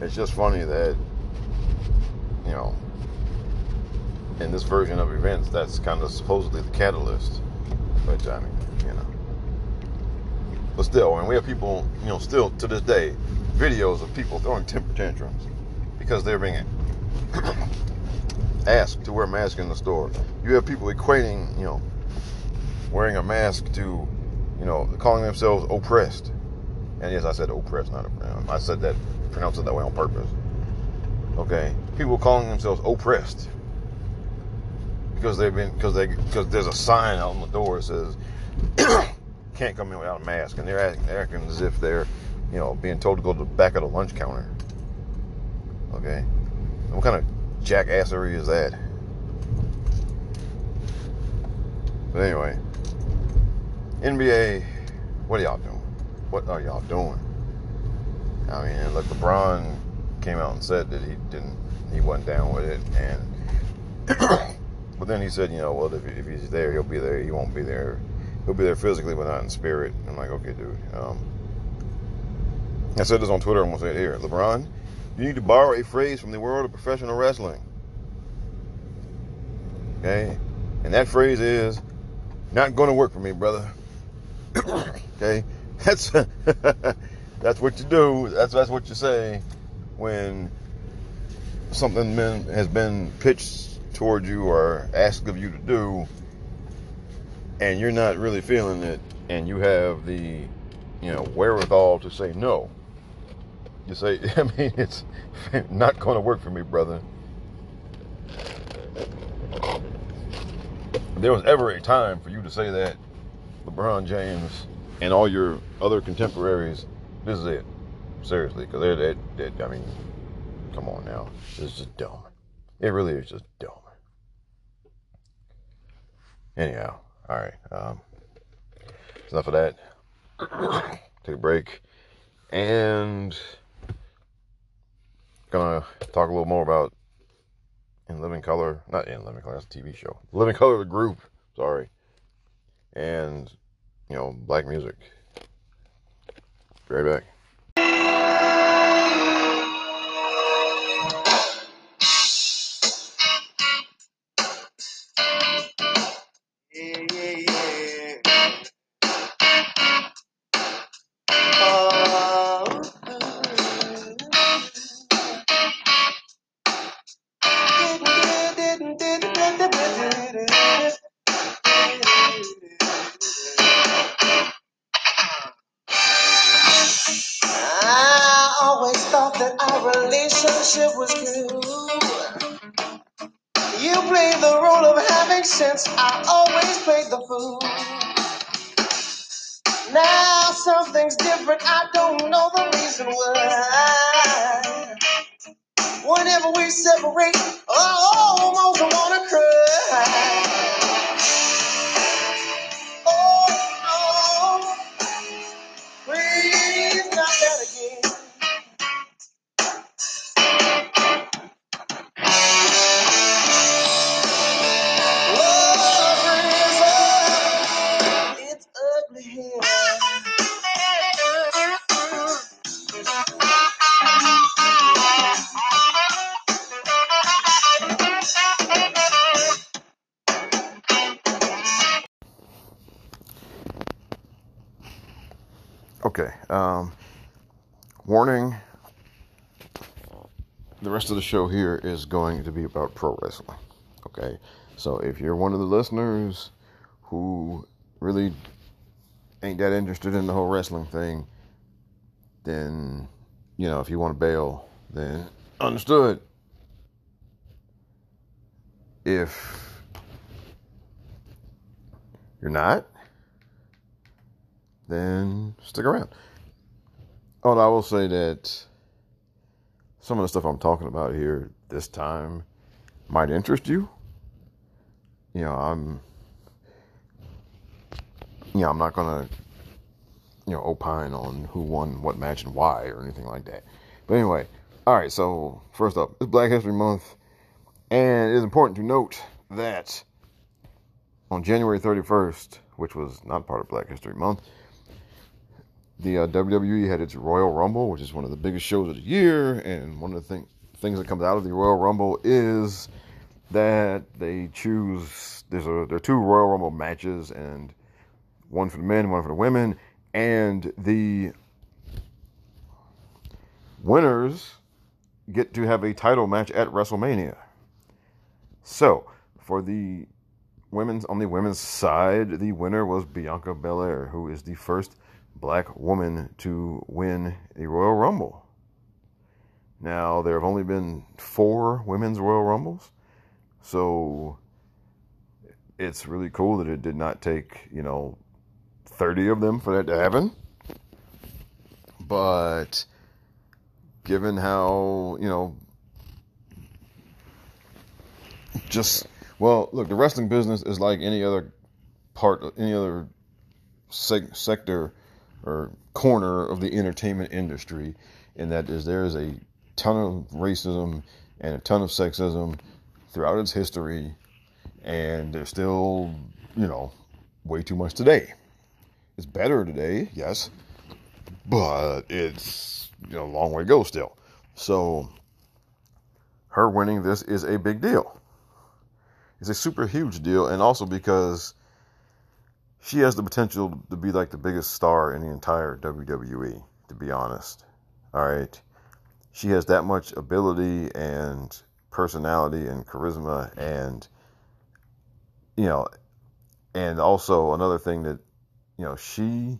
it's just funny that you know, in this version of events, that's kind of supposedly the catalyst. Which I mean, you know, but still, and we have people, you know, still to this day, videos of people throwing temper tantrums because they're being asked to wear a mask in the store. You have people equating, you know, wearing a mask to, you know, calling themselves oppressed. And yes, I said oppressed, not oppressed. I said that, pronounced it that way on purpose. Okay, people calling themselves oppressed because they've been because they because there's a sign out on the door that says can't come in without a mask, and they're acting, they're acting as if they're, you know, being told to go to the back of the lunch counter. Okay, what kind of jackassery is that? But anyway, NBA, what are y'all doing? What are y'all doing? I mean, look, LeBron came out and said that he didn't, he wasn't down with it, and but then he said, you know, well, if, if he's there, he'll be there. He won't be there. He'll be there physically, but not in spirit. I'm like, okay, dude. Um, I said this on Twitter. I'm gonna say it here. LeBron, you need to borrow a phrase from the world of professional wrestling. Okay, and that phrase is not going to work for me, brother. okay, that's that's what you do. That's that's what you say when something been, has been pitched toward you or asked of you to do, and you're not really feeling it, and you have the you know wherewithal to say no. You say, I mean, it's not going to work for me, brother. If there was ever a time for you to say that, LeBron James and all your other contemporaries, this is it. Seriously, because they're, they're, I mean, come on now. This is just dumb. It really is just dumb. Anyhow, all right. Um, enough of that. Take a break. And gonna talk a little more about In Living Color. Not In Living Color, that's a TV show. Living Color, the group. Sorry. And, you know, black music. Right back. Rest of the show here is going to be about pro wrestling. Okay. So if you're one of the listeners who really ain't that interested in the whole wrestling thing, then, you know, if you want to bail, then understood. If you're not, then stick around. Oh, I will say that some of the stuff I'm talking about here this time might interest you. You know, I'm, you know, I'm not gonna, you know, opine on who won what match and why or anything like that. But anyway, all right. So first up, it's Black History Month, and it is important to note that on January 31st, which was not part of Black History Month, the uh, WWE had its Royal Rumble, which is one of the biggest shows of the year, and one of the thing, things that comes out of the Royal Rumble is that they choose. There's a there are two Royal Rumble matches, and one for the men, one for the women, and the winners get to have a title match at WrestleMania. So for the women's on the women's side, the winner was Bianca Belair, who is the first black woman to win the Royal Rumble. Now, there have only been four women's Royal Rumbles, so it's really cool that it did not take, you know, 30 of them for that to happen. But given how, you know, just, well, look, the wrestling business is like any other part, any other sector or corner of the entertainment industry, and that is there is a ton of racism and a ton of sexism throughout its history, and there's still, you know, way too much today. It's better today, yes, but it's you know a long way to go still. So her winning this is a big deal. It's a super huge deal, and also because she has the potential to be like the biggest star in the entire WWE, to be honest. All right. She has that much ability and personality and charisma and you know and also another thing that you know she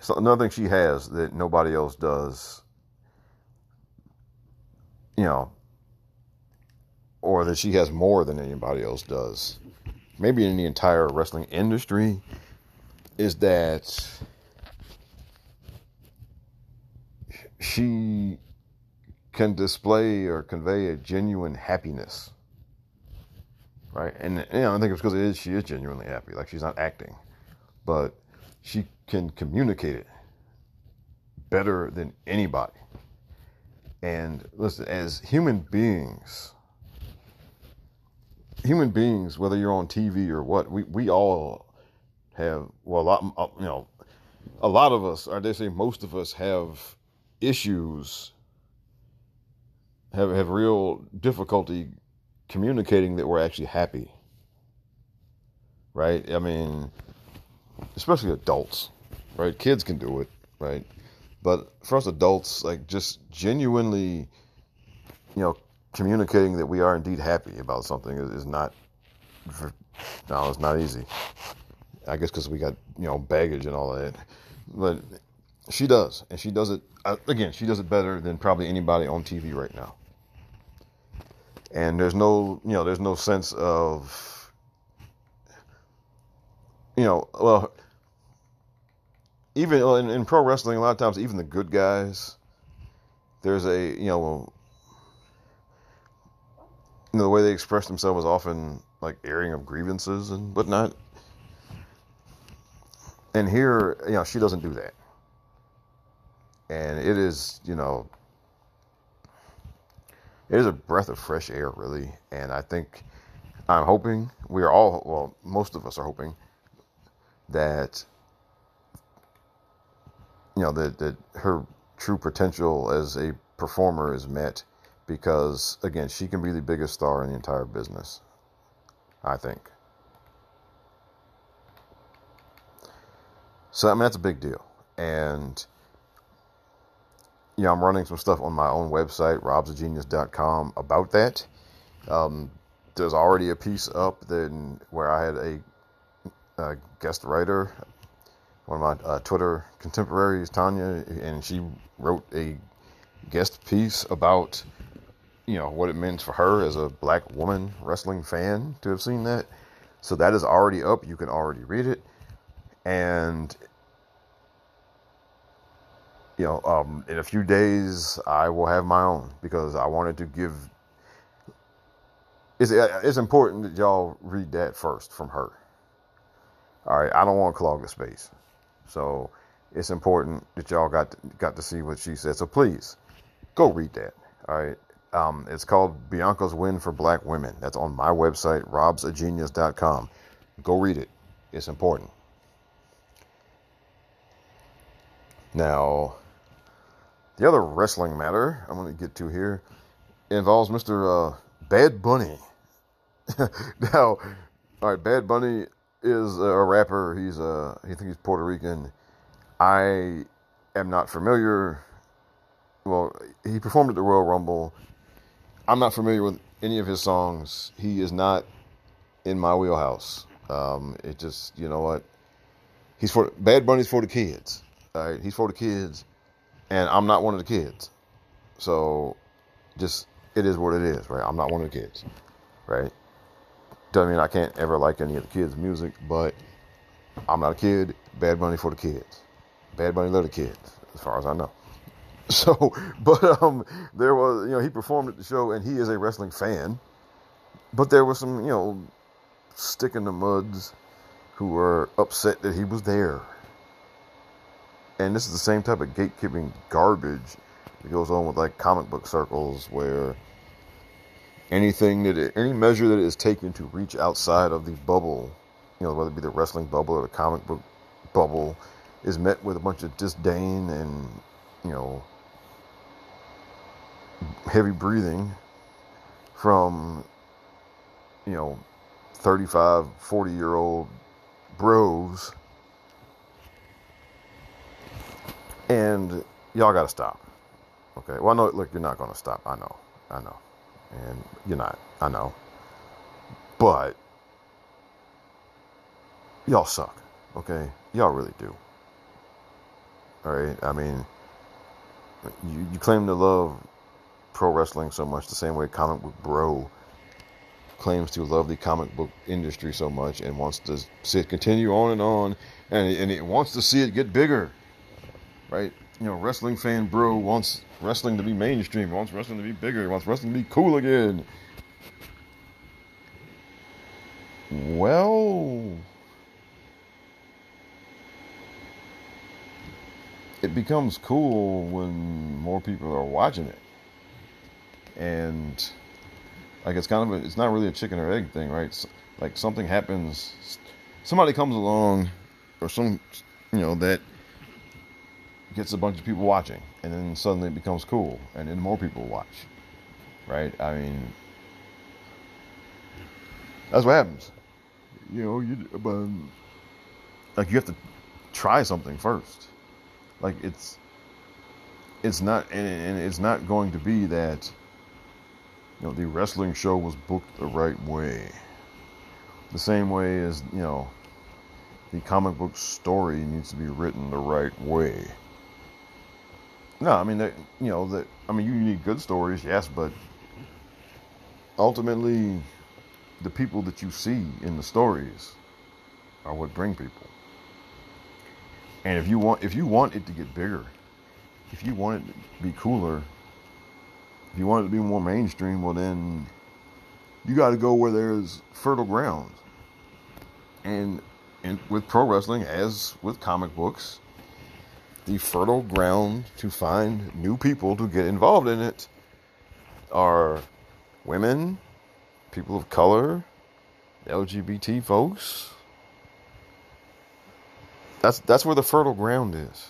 so another thing she has that nobody else does you know or that she has more than anybody else does maybe in the entire wrestling industry, is that she can display or convey a genuine happiness. Right? And you know, I think it's because it is, she is genuinely happy. Like she's not acting. But she can communicate it better than anybody. And listen, as human beings, human beings, whether you're on TV or what, we, we all have, well, a lot, uh, you know, a lot of us, or they say most of us have issues, have, have real difficulty communicating that we're actually happy. Right? I mean, especially adults, right? Kids can do it, right? But for us adults, like just genuinely, you know, communicating that we are indeed happy about something is, not no it's not easy. I guess because we got you know baggage and all that. But she does and she does it uh, again she does it better than probably anybody on tv right now. And there's no you know there's no sense of you know well even in, in pro wrestling, a lot of times, even the good guys, there's a you know, you know the way they express themselves is often like airing of grievances and whatnot. And here, you know, she doesn't do that, and it is you know, it is a breath of fresh air, really. And I think I'm hoping we are all well, most of us are hoping that you know that that her true potential as a performer is met because again she can be the biggest star in the entire business i think. So i mean that's a big deal. And you know i'm running some stuff on my own website robsagenius.com about that. Um, there's already a piece up then where i had a, a guest writer one of my uh, Twitter contemporaries, Tanya, and she wrote a guest piece about you know what it means for her as a black woman wrestling fan to have seen that. So that is already up. You can already read it, and you know, um, in a few days I will have my own because I wanted to give. It's it's important that y'all read that first from her. All right, I don't want to clog the space. So it's important that y'all got to, got to see what she said. So please go read that. All right. Um, it's called Bianca's Win for Black Women. That's on my website, robsagenius.com. Go read it. It's important. Now, the other wrestling matter I'm going to get to here involves Mr. Uh, Bad Bunny. now, all right, Bad Bunny is a rapper. He's a he think he's Puerto Rican. I am not familiar. Well, he performed at the Royal Rumble. I'm not familiar with any of his songs. He is not in my wheelhouse. Um, it just you know what? He's for Bad Bunny's for the kids. All right, he's for the kids, and I'm not one of the kids. So, just it is what it is, right? I'm not one of the kids, right? Doesn't mean I can't ever like any of the kids' music, but I'm not a kid. Bad Bunny for the kids. Bad Bunny love the kids, as far as I know. So, but um, there was, you know, he performed at the show, and he is a wrestling fan. But there was some, you know, stick in the muds who were upset that he was there. And this is the same type of gatekeeping garbage that goes on with like comic book circles where anything that it, any measure that is taken to reach outside of the bubble, you know, whether it be the wrestling bubble or the comic book bubble, is met with a bunch of disdain and you know heavy breathing from you know 35 40 year old bros and y'all got to stop okay well no look you're not going to stop i know i know and you're not. I know. But y'all suck. Okay? Y'all really do. All right? I mean, you, you claim to love pro wrestling so much the same way comic book bro claims to love the comic book industry so much and wants to see it continue on and on and, and it wants to see it get bigger right you know, wrestling fan bro wants wrestling to be mainstream, wants wrestling to be bigger, wants wrestling to be cool again. Well, it becomes cool when more people are watching it. And like it's kind of a, it's not really a chicken or egg thing, right? like something happens, somebody comes along, or some, you know, that gets a bunch of people watching, and then suddenly it becomes cool, and then more people watch. Right? I mean, that's what happens. You know, you but like you have to try something first. Like it's it's not and, and it's not going to be that you know the wrestling show was booked the right way. The same way as you know the comic book story needs to be written the right way. No, I mean that you know that I mean you need good stories, yes, but ultimately the people that you see in the stories are what bring people. And if you want if you want it to get bigger, if you want it to be cooler, if you want it to be more mainstream, well then you got to go where there's fertile ground. And and with pro wrestling, as with comic books, the fertile ground to find new people to get involved in it are women, people of color, LGBT folks. That's that's where the fertile ground is.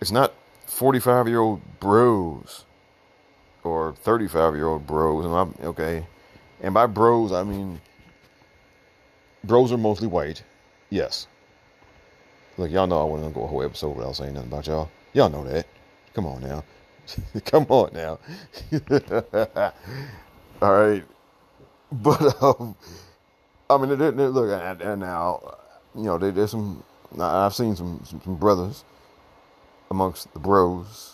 It's not 45 year old bros or 35 year old bros. And I'm okay. And by bros, I mean bros are mostly white. Yes. Look, y'all know I wouldn't go a whole episode without saying nothing about y'all. Y'all know that. Come on now. Come on now. All right. But um, I mean, they, they, look, and, now, you know, there, there's some. I've seen some, some some brothers amongst the bros.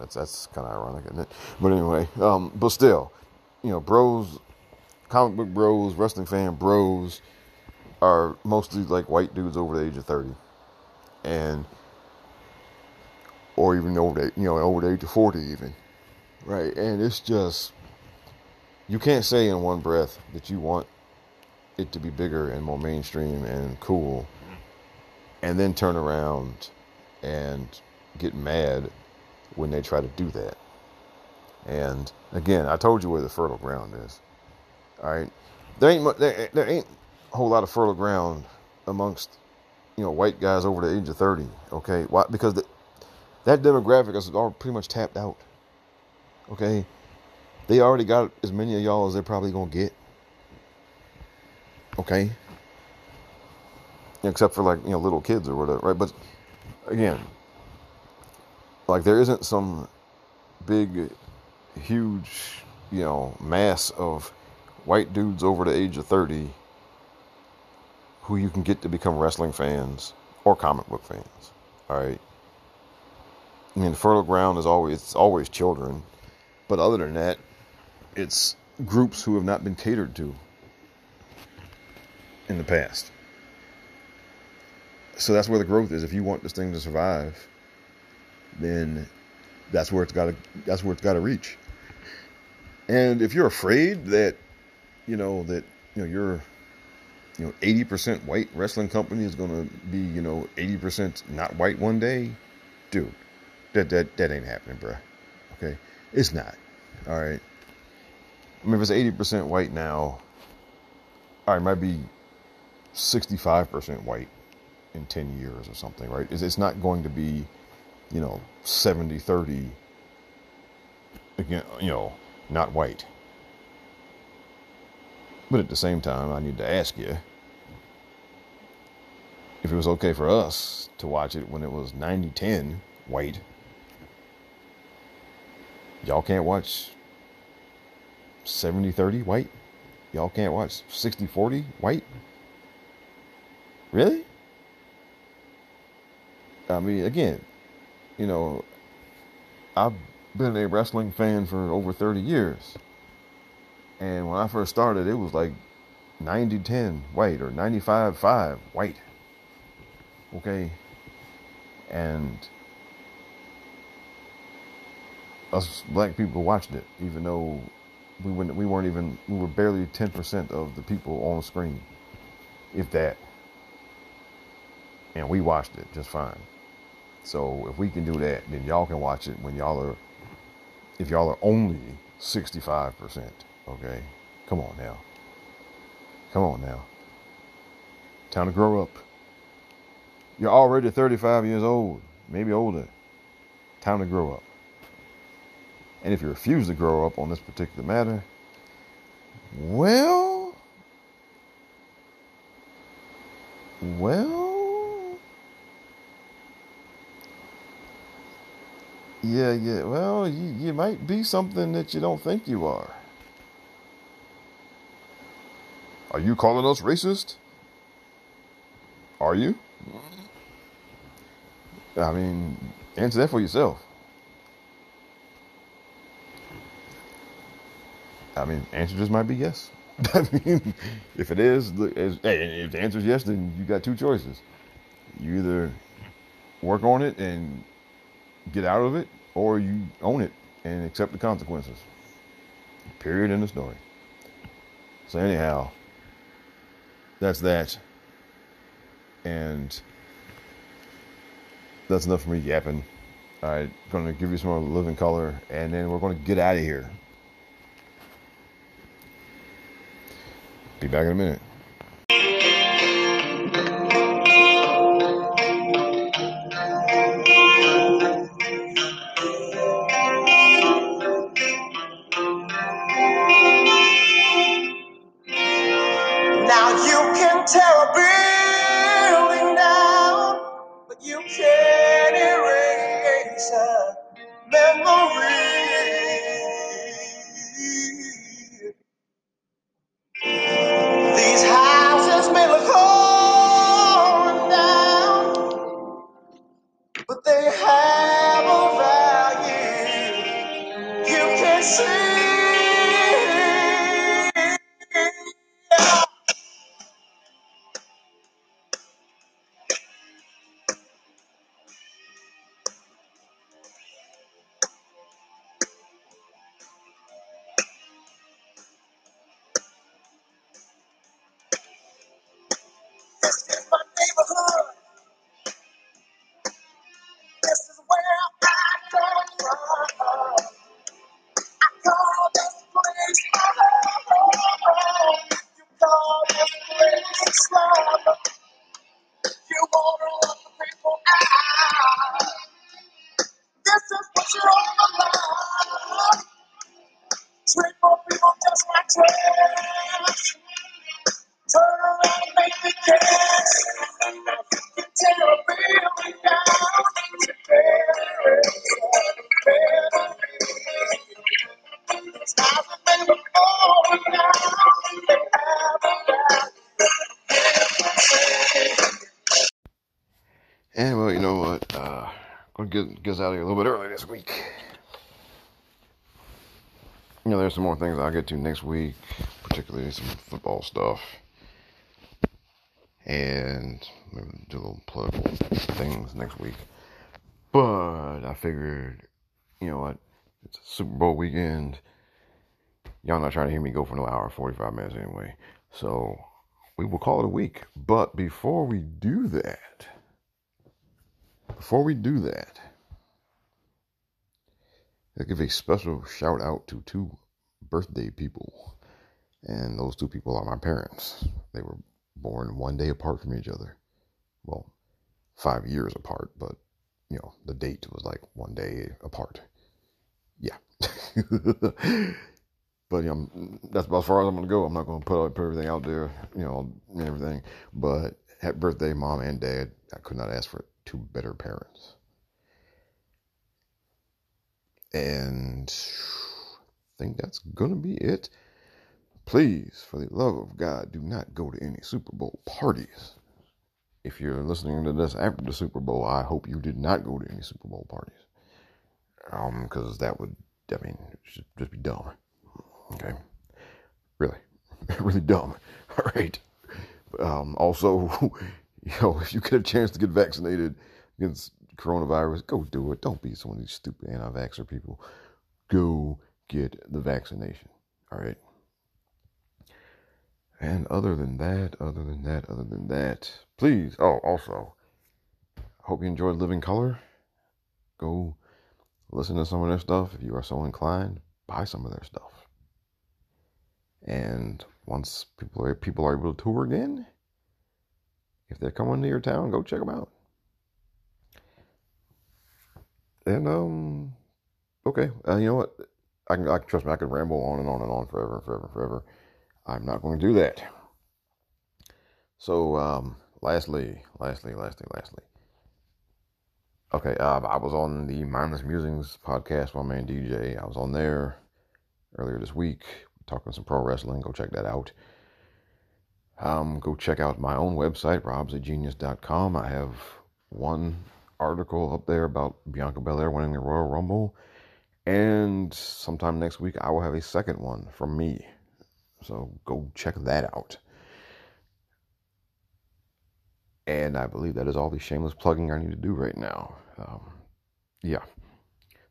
That's that's kind of ironic, isn't it? But anyway, um, but still, you know, bros, comic book bros, wrestling fan bros, are mostly like white dudes over the age of thirty, and or even over the you know over the age of forty even, right? And it's just you can't say in one breath that you want it to be bigger and more mainstream and cool, and then turn around and get mad when they try to do that. And again, I told you where the fertile ground is. All right, there ain't there, there ain't a whole lot of fertile ground amongst you know white guys over the age of thirty. Okay, why? Because the, that demographic is all pretty much tapped out. Okay, they already got as many of y'all as they're probably gonna get. Okay, except for like you know little kids or whatever, right? But again, like there isn't some big, huge, you know, mass of white dudes over the age of thirty who you can get to become wrestling fans or comic book fans. All right. I mean, fertile ground is always it's always children, but other than that, it's groups who have not been catered to in the past. So that's where the growth is. If you want this thing to survive, then that's where it's got to that's where it's got to reach. And if you're afraid that you know that you know you're you know 80% white wrestling company is going to be you know 80% not white one day, dude, that that that ain't happening, bruh. Okay, it's not. All right. I mean, if it's 80% white now, all right, it might be 65% white in 10 years or something, right? It's, it's not going to be, you know, 70 30, again, you know, not white. But at the same time, I need to ask you if it was okay for us to watch it when it was 90 10 white. Y'all can't watch 70 30 white? Y'all can't watch 60 40 white? Really? I mean, again, you know, I've been a wrestling fan for over 30 years. And when I first started, it was like 90 10 white or 95 5 white. Okay. And us black people watched it, even though we weren't, we weren't even, we were barely 10% of the people on the screen, if that. And we watched it just fine. So if we can do that, then y'all can watch it when y'all are, if y'all are only 65%. Okay? Come on now. Come on now. Time to grow up. You're already 35 years old, maybe older. Time to grow up. And if you refuse to grow up on this particular matter, well, well, yeah, yeah, well, you, you might be something that you don't think you are. Are you calling us racist? Are you? I mean, answer that for yourself. I mean, answer just might be yes. I mean, if it is, hey, if the answer is yes, then you got two choices. You either work on it and get out of it, or you own it and accept the consequences. Period in the story. So anyhow, that's that. And that's enough for me yapping. All right, gonna give you some more living color, and then we're gonna get out of here. Be back in a minute. There's some more things I'll get to next week, particularly some football stuff. And maybe do a little political things next week. But I figured, you know what? It's a Super Bowl weekend. Y'all not trying to hear me go for no hour and 45 minutes anyway. So we will call it a week. But before we do that, before we do that, I'll give a special shout out to two birthday people. And those two people are my parents. They were born one day apart from each other. Well, five years apart, but you know, the date was like one day apart. Yeah. but um, that's about as far as I'm gonna go. I'm not gonna put, put everything out there, you know, and everything. But happy birthday, mom and dad. I could not ask for two better parents. And think that's gonna be it. Please, for the love of God, do not go to any Super Bowl parties. If you're listening to this after the Super Bowl, I hope you did not go to any Super Bowl parties. Um, because that would, I mean, should just be dumb. Okay, really, really dumb. All right. Um, also, you know, if you get a chance to get vaccinated against coronavirus, go do it. Don't be some of these stupid anti-vaxxer people. Go get the vaccination. All right. And other than that, other than that, other than that, please. Oh, also, hope you enjoyed Living Color. Go listen to some of their stuff if you are so inclined. Buy some of their stuff. And once people are people are able to tour again, if they're coming to your town, go check them out. And um, okay, uh, you know what? I can, I trust me. I could ramble on and on and on forever and forever and forever. I'm not going to do that. So, um, lastly, lastly, lastly, lastly. Okay, uh, I was on the Mindless Musings podcast, with my man DJ. I was on there earlier this week talking some pro wrestling. Go check that out. Um, go check out my own website, robsagenius.com. I have one article up there about Bianca Belair winning the Royal Rumble. And sometime next week, I will have a second one from me. So go check that out. And I believe that is all the shameless plugging I need to do right now. Um, yeah.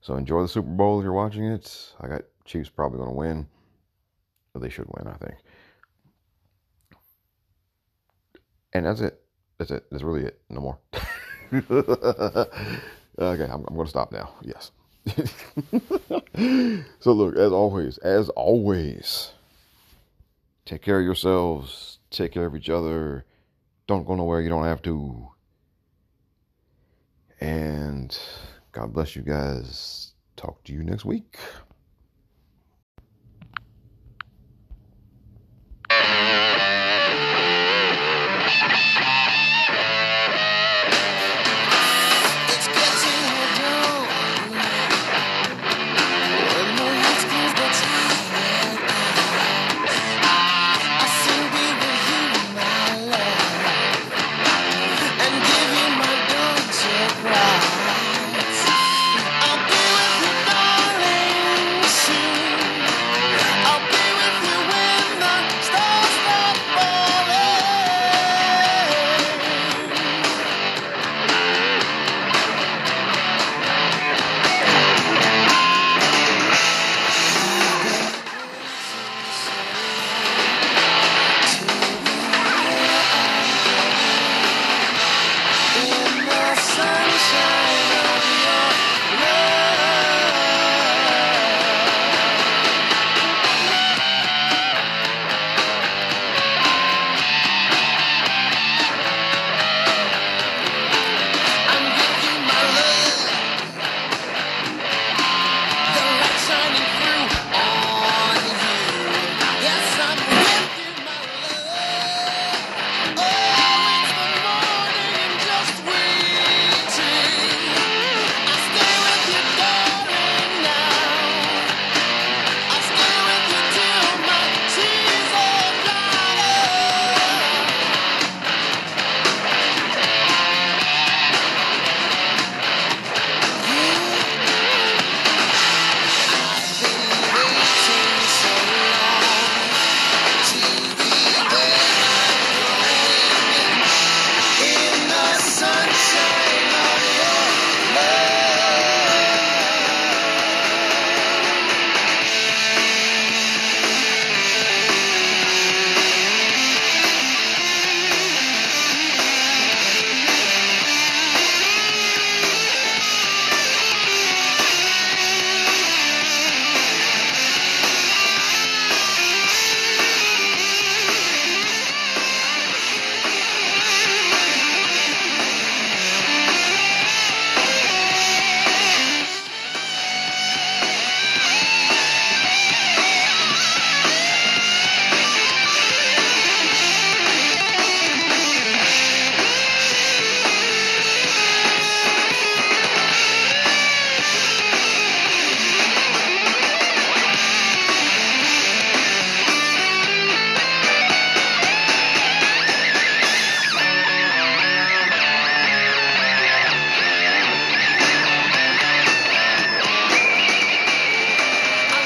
So enjoy the Super Bowl if you're watching it. I got Chiefs probably going to win. They should win, I think. And that's it. That's it. That's really it. No more. okay, I'm, I'm going to stop now. Yes. so look, as always, as always, take care of yourselves. Take care of each other. Don't go nowhere you don't have to. And God bless you guys. Talk to you next week.